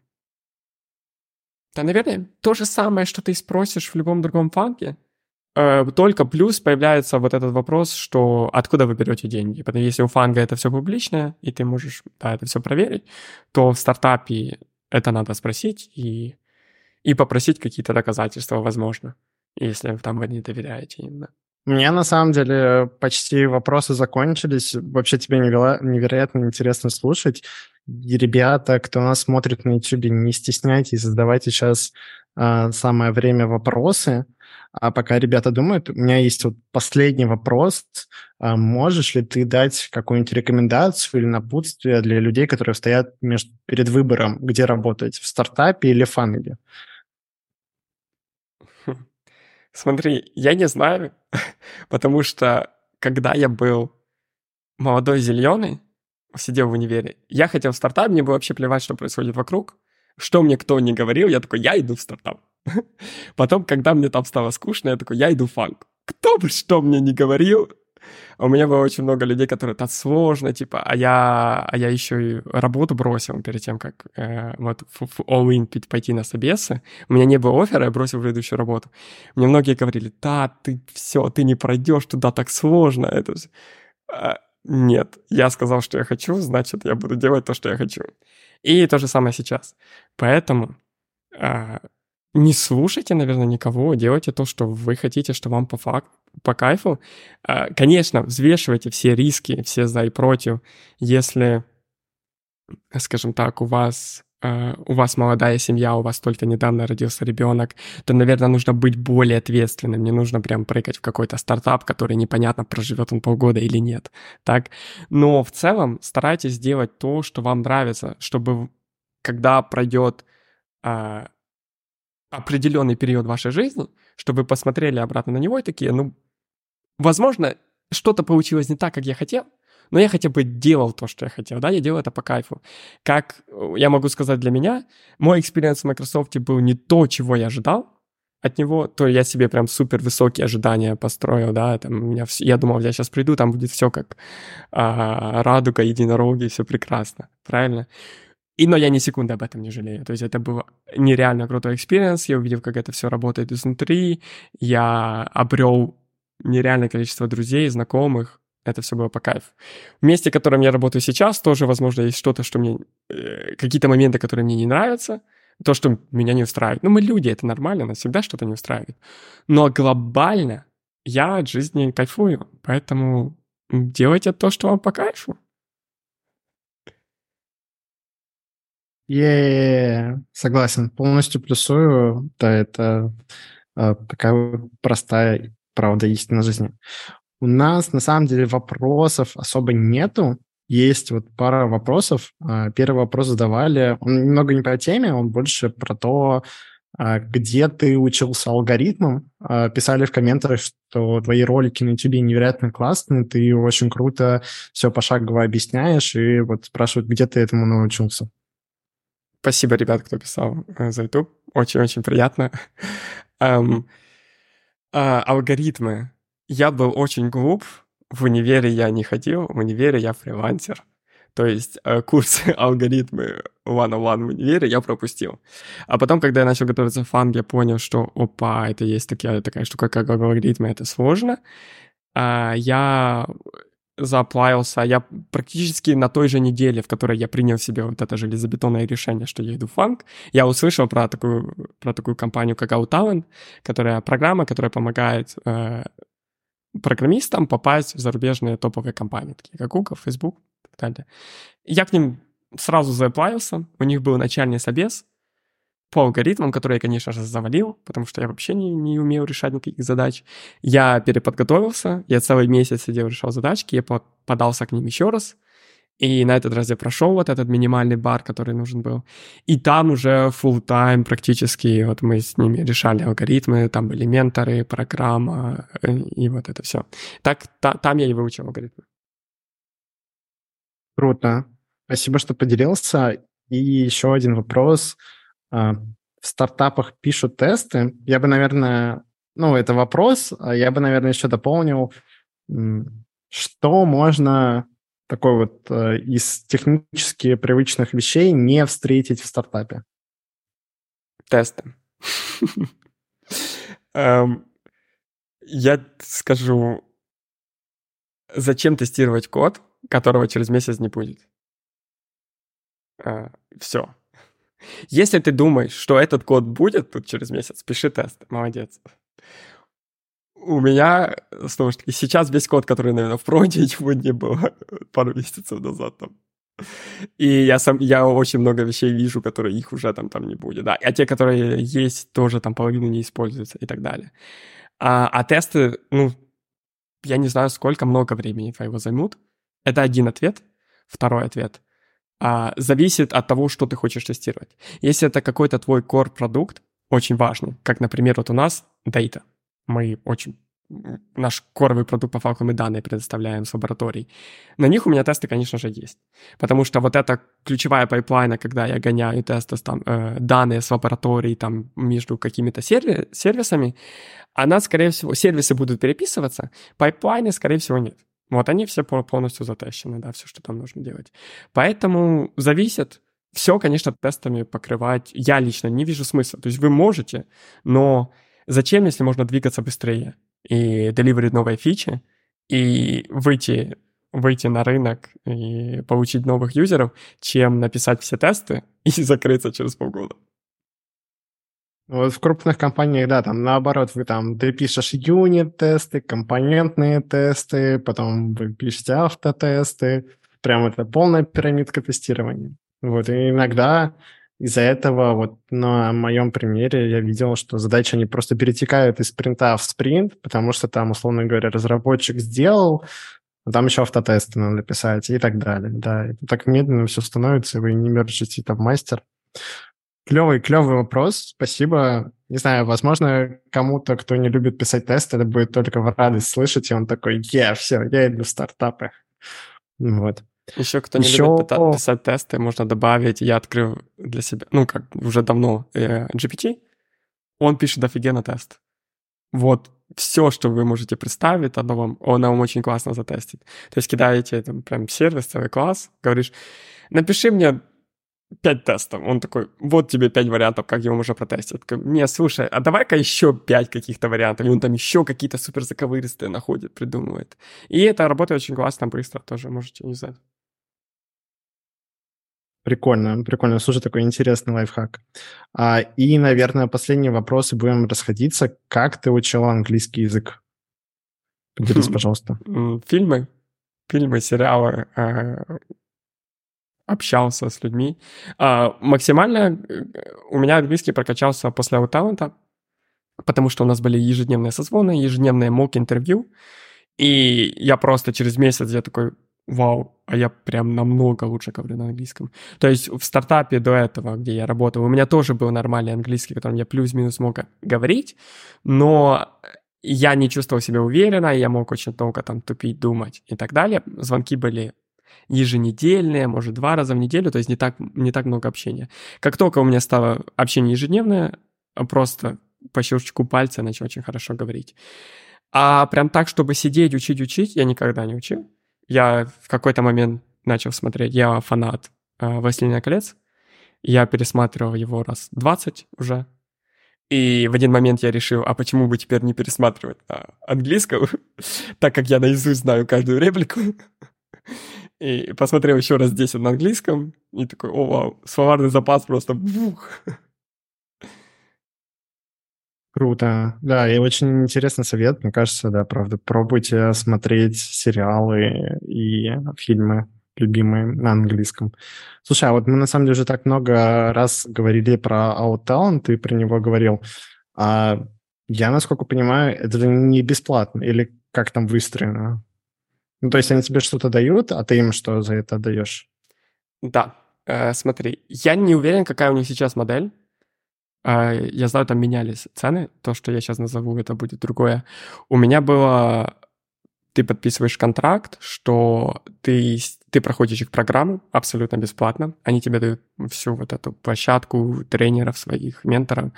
да, наверное, то же самое, что ты спросишь в любом другом фанке, э, только плюс появляется вот этот вопрос, что откуда вы берете деньги. Потому что если у фанга это все публичное, и ты можешь да, это все проверить, то в стартапе это надо спросить и, и попросить какие-то доказательства, возможно, если там вы не доверяете именно. Мне на самом деле почти вопросы закончились. Вообще тебе невероятно интересно слушать. И ребята, кто нас смотрит на YouTube, не стесняйтесь, задавайте сейчас а, самое время вопросы. А пока ребята думают, у меня есть вот последний вопрос. А можешь ли ты дать какую-нибудь рекомендацию или напутствие для людей, которые стоят между, перед выбором, где работать, в стартапе или фанеле? Смотри, я не знаю, *laughs* потому что когда я был молодой зеленый, сидел в универе, я хотел в стартап, мне было вообще плевать, что происходит вокруг. Что мне кто не говорил, я такой, я иду в стартап. *laughs* Потом, когда мне там стало скучно, я такой, я иду в фанк. Кто бы что мне не говорил, у меня было очень много людей, которые так сложно, типа, а я, а я еще и работу бросил перед тем, как э, вот в, в all-in пойти на собесы. У меня не было оффера, я бросил предыдущую работу. Мне многие говорили, да, ты все, ты не пройдешь туда, так сложно. Это а, нет, я сказал, что я хочу, значит, я буду делать то, что я хочу. И то же самое сейчас. Поэтому э, не слушайте, наверное, никого, делайте то, что вы хотите, что вам по факту, по кайфу. Э, конечно, взвешивайте все риски, все за и против. Если, скажем так, у вас Uh, у вас молодая семья, у вас только недавно родился ребенок, то, наверное, нужно быть более ответственным. Не нужно прям прыгать в какой-то стартап, который непонятно, проживет он полгода или нет. Так? Но в целом старайтесь делать то, что вам нравится, чтобы когда пройдет uh, определенный период вашей жизни, чтобы вы посмотрели обратно на него и такие, ну, возможно, что-то получилось не так, как я хотел, но я хотя бы делал то, что я хотел, да, я делал это по кайфу. Как э, я могу сказать для меня, мой experience в Microsoft был не то, чего я ожидал от него, то я себе прям супер высокие ожидания построил, да, там у меня все, я думал, я сейчас приду, там будет все как а, радуга, единороги, все прекрасно, правильно? И, но я ни секунды об этом не жалею. То есть это был нереально крутой experience. Я увидел, как это все работает изнутри. Я обрел нереальное количество друзей, знакомых, это все было по кайфу. В месте, в котором я работаю сейчас, тоже, возможно, есть что-то, что мне... Э, какие-то моменты, которые мне не нравятся, то, что меня не устраивает. Ну, мы люди, это нормально, нас всегда что-то не устраивает. Но глобально я от жизни кайфую, поэтому делайте то, что вам по кайфу. Е согласен, полностью плюсую. Да, это э, такая простая правда истина жизни. У нас на самом деле вопросов особо нету. Есть вот пара вопросов. А, первый вопрос задавали. Он немного не по теме, он больше про то, а, где ты учился алгоритмам. Писали в комментариях, что твои ролики на YouTube невероятно классные, ты очень круто все пошагово объясняешь, и вот спрашивают, где ты этому научился. Спасибо, ребят, кто писал э, за YouTube. Очень-очень приятно. *laughs* Um, uh, алгоритмы я был очень глуп. В универе я не ходил, в универе я фрилансер. То есть э, курсы *laughs* алгоритмы one-on-one в универе я пропустил. А потом, когда я начал готовиться в фанг, я понял, что опа, это есть такая, такая штука, как алгоритмы, это сложно. А я заплавился, я практически на той же неделе, в которой я принял себе вот это железобетонное решение, что я иду в фанк, я услышал про такую, про такую компанию, как OutTalent, которая программа, которая помогает э, программистам попасть в зарубежные топовые компании, такие как Google, Facebook и так далее. Я к ним сразу заплавился, у них был начальный собес по алгоритмам, которые я, конечно же, завалил, потому что я вообще не, не умею решать никаких задач. Я переподготовился, я целый месяц сидел, решал задачки, я подался к ним еще раз, И на этот раз я прошел вот этот минимальный бар, который нужен был. И там уже full time практически, вот мы с ними решали алгоритмы, там были менторы, программа э, и вот это все. Так, та, там я и выучил алгоритмы. Круто. Спасибо, что поделился. И еще один вопрос. А, в стартапах пишут тесты. Я бы, наверное, ну, это вопрос, а я бы, наверное, еще дополнил, что можно такой вот э, из технически привычных вещей не встретить в стартапе? Тесты. *laughs* Эм, я скажу, зачем тестировать код, которого через месяц не будет? Э, Все. Если ты думаешь, что этот код будет тут через месяц, пиши тест. Молодец у меня, же таки, сейчас весь код, который, наверное, в проде, *laughs* его не было пару месяцев назад там. И я сам, я очень много вещей вижу, которые их уже там, там не будет, да. А те, которые есть, тоже там половину не используются и так далее. А, а тесты, ну, я не знаю, сколько, много времени твоего займут. Это один ответ. Второй ответ. А, зависит от того, что ты хочешь тестировать. Если это какой-то твой core продукт, очень важный, как, например, вот у нас Data — мы очень наш коровый продукт по факту мы данные предоставляем с лабораторий. На них у меня тесты, конечно же, есть. Потому что вот эта ключевая пайплайна, когда я гоняю тесты, там, э, данные с лабораторий там, между какими-то серви- сервисами, она, скорее всего, сервисы будут переписываться, пайплайны, скорее всего, нет. Вот они все полностью затесчены, да, все, что там нужно делать. Поэтому зависит, все, конечно, тестами покрывать я лично не вижу смысла. То есть вы можете, но Зачем, если можно двигаться быстрее и деливерить новые фичи, и выйти, выйти на рынок и получить новых юзеров, чем написать все тесты *laughs* и закрыться через полгода? Вот в крупных компаниях, да, там наоборот, вы там, пишешь юнит-тесты, компонентные тесты, потом вы пишете автотесты, прям это полная пирамидка тестирования. Вот, и иногда из-за этого вот на моем примере я видел, что задачи, они просто перетекают из спринта в спринт, потому что там, условно говоря, разработчик сделал, а там еще автотесты надо писать и так далее. Да, и так медленно все становится, и вы не мержите там мастер. Клевый, клевый вопрос, спасибо. Не знаю, возможно, кому-то, кто не любит писать тесты, это будет только в радость слышать, и он такой, е, все, я иду в стартапы. Вот. Еще кто не Еще... любит писать тесты, можно добавить, я открыл для себя, ну, как уже давно э, GPT, он пишет офигенно тест. Вот все, что вы можете представить, оно вам, он вам очень классно затестит. То есть кидаете там прям сервис, целый класс, говоришь, напиши мне пять тестов. Он такой, вот тебе пять вариантов, как его можно протестить. Такой, не, слушай, а давай-ка еще пять каких-то вариантов. И он там еще какие-то супер заковыристые находит, придумывает. И это работает очень классно, быстро тоже, можете не знать. Прикольно, прикольно. Слушай, такой интересный лайфхак. А, и, наверное, последние вопросы будем расходиться. Как ты учил английский язык? Поделись, *laughs* пожалуйста. Фильмы, фильмы, сериалы, э, общался с людьми. А, максимально э, у меня английский прокачался после ауталента, потому что у нас были ежедневные созвоны, ежедневные мок-интервью, и я просто через месяц я такой, вау, а я прям намного лучше говорю на английском. То есть в стартапе до этого, где я работал, у меня тоже был нормальный английский, которым я плюс-минус мог говорить, но я не чувствовал себя уверенно, я мог очень долго там тупить, думать и так далее. Звонки были еженедельные, может, два раза в неделю, то есть не так, не так много общения. Как только у меня стало общение ежедневное, просто по щелчку пальца я начал очень хорошо говорить. А прям так, чтобы сидеть, учить, учить, я никогда не учил. Я в какой-то момент начал смотреть, я фанат э, «Властелина колец», я пересматривал его раз 20 уже, и в один момент я решил, а почему бы теперь не пересматривать на английском, *laughs* так как я наизусть знаю каждую реплику. И посмотрел еще раз 10 на английском, и такой, о, вау, словарный запас просто бух. Круто. Да, и очень интересный совет, мне кажется, да, правда. Пробуйте смотреть сериалы и фильмы любимые на английском. Слушай, а вот мы на самом деле уже так много раз говорили про Out ты про него говорил. А я, насколько понимаю, это не бесплатно, или как там выстроено? Ну, то есть они тебе что-то дают, а ты им что за это даешь? Да. Э, смотри, я не уверен, какая у них сейчас модель. Э, я знаю, там менялись цены. То, что я сейчас назову, это будет другое. У меня было... Ты подписываешь контракт, что ты, ты проходишь их программу абсолютно бесплатно. Они тебе дают всю вот эту площадку тренеров своих, менторов,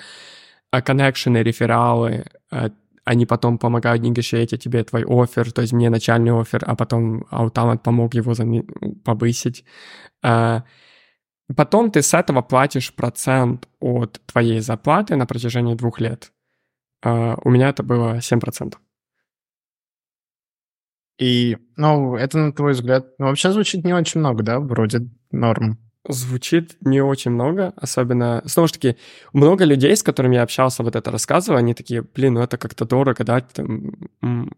а коннекшены, рефералы, э, они потом помогают негашеть тебе твой офер, то есть мне начальный офер, а потом Ауталант помог его зами- повысить. А, потом ты с этого платишь процент от твоей зарплаты на протяжении двух лет. А, у меня это было 7%. И, ну, это, на твой взгляд, ну, вообще звучит не очень много, да, вроде норм звучит не очень много, особенно... Снова же таки, много людей, с которыми я общался, вот это рассказывал, они такие, блин, ну это как-то дорого, да, там,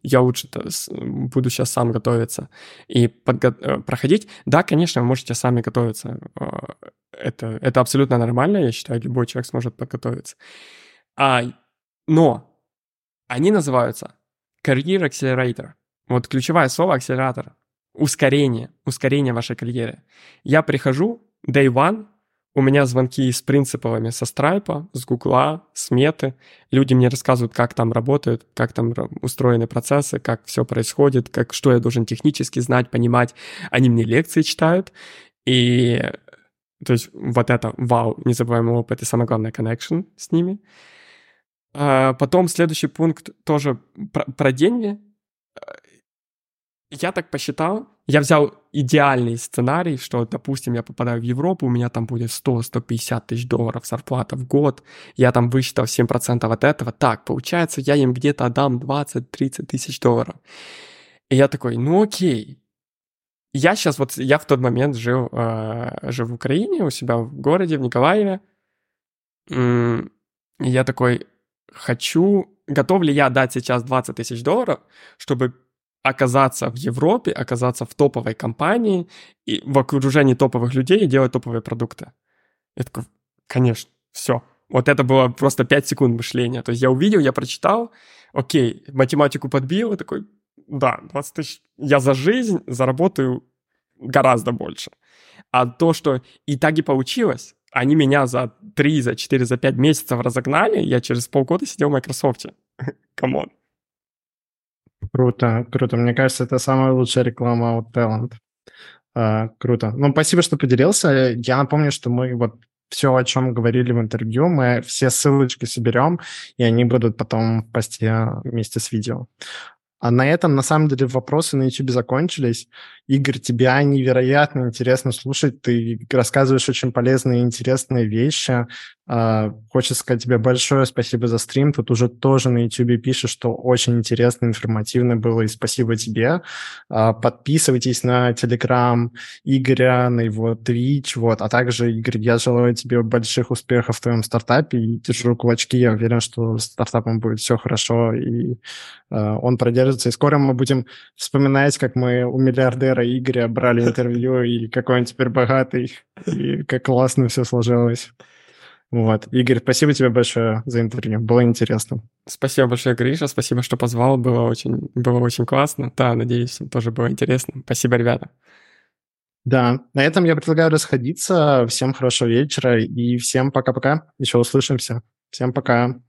я лучше буду сейчас сам готовиться и подго... Э, проходить. Да, конечно, вы можете сами готовиться. А, это, это абсолютно нормально, я считаю, любой человек сможет подготовиться. А, но они называются Career Accelerator. Вот ключевое слово акселератор ускорение, ускорение вашей карьеры. Я прихожу, day one, у меня звонки с принциповыми со Stripe, с Гугла, с Меты. Люди мне рассказывают, как там работают, как там устроены процессы, как все происходит, как, что я должен технически знать, понимать. Они мне лекции читают. И то есть вот это вау, незабываемый опыт и самое главное connection с ними. А потом следующий пункт тоже про, про деньги. Я так посчитал, я взял идеальный сценарий, что, допустим, я попадаю в Европу, у меня там будет 100-150 тысяч долларов зарплата в год, я там высчитал 7% от этого, так, получается, я им где-то отдам 20-30 тысяч долларов. И я такой, ну окей. Я сейчас вот, я в тот момент жил, э, жил в Украине, у себя в городе, в Николаеве. И я такой, хочу, готов ли я отдать сейчас 20 тысяч долларов, чтобы оказаться в Европе, оказаться в топовой компании и в окружении топовых людей и делать топовые продукты. Я такой, конечно, все. Вот это было просто 5 секунд мышления. То есть я увидел, я прочитал, окей, математику подбил, и такой, да, 20 тысяч, я за жизнь заработаю гораздо больше. А то, что и так и получилось, они меня за 3, за 4, за 5 месяцев разогнали, я через полгода сидел в Microsoft. *laughs* Come on. Круто, круто. Мне кажется, это самая лучшая реклама от Talent. А, круто. Ну, спасибо, что поделился. Я напомню, что мы вот все, о чем говорили в интервью, мы все ссылочки соберем, и они будут потом в посте вместе с видео. А на этом, на самом деле, вопросы на YouTube закончились. Игорь, тебя невероятно интересно слушать. Ты рассказываешь очень полезные и интересные вещи. Uh, хочется сказать тебе большое спасибо за стрим. Тут уже тоже на YouTube пишешь, что очень интересно, информативно было, и спасибо тебе. Uh, подписывайтесь на Telegram Игоря, на его Twitch, вот. А также, Игорь, я желаю тебе больших успехов в твоем стартапе и держу кулачки. Я уверен, что стартапом будет все хорошо, и uh, он продержится. И скоро мы будем вспоминать, как мы у миллиардера Владимира Игоря брали интервью, и какой он теперь богатый, и как классно все сложилось. Вот. Игорь, спасибо тебе большое за интервью. Было интересно. Спасибо большое, Гриша. Спасибо, что позвал. Было очень, было очень классно. Да, надеюсь, тоже было интересно. Спасибо, ребята. Да, на этом я предлагаю расходиться. Всем хорошего вечера и всем пока-пока. Еще услышимся. Всем пока.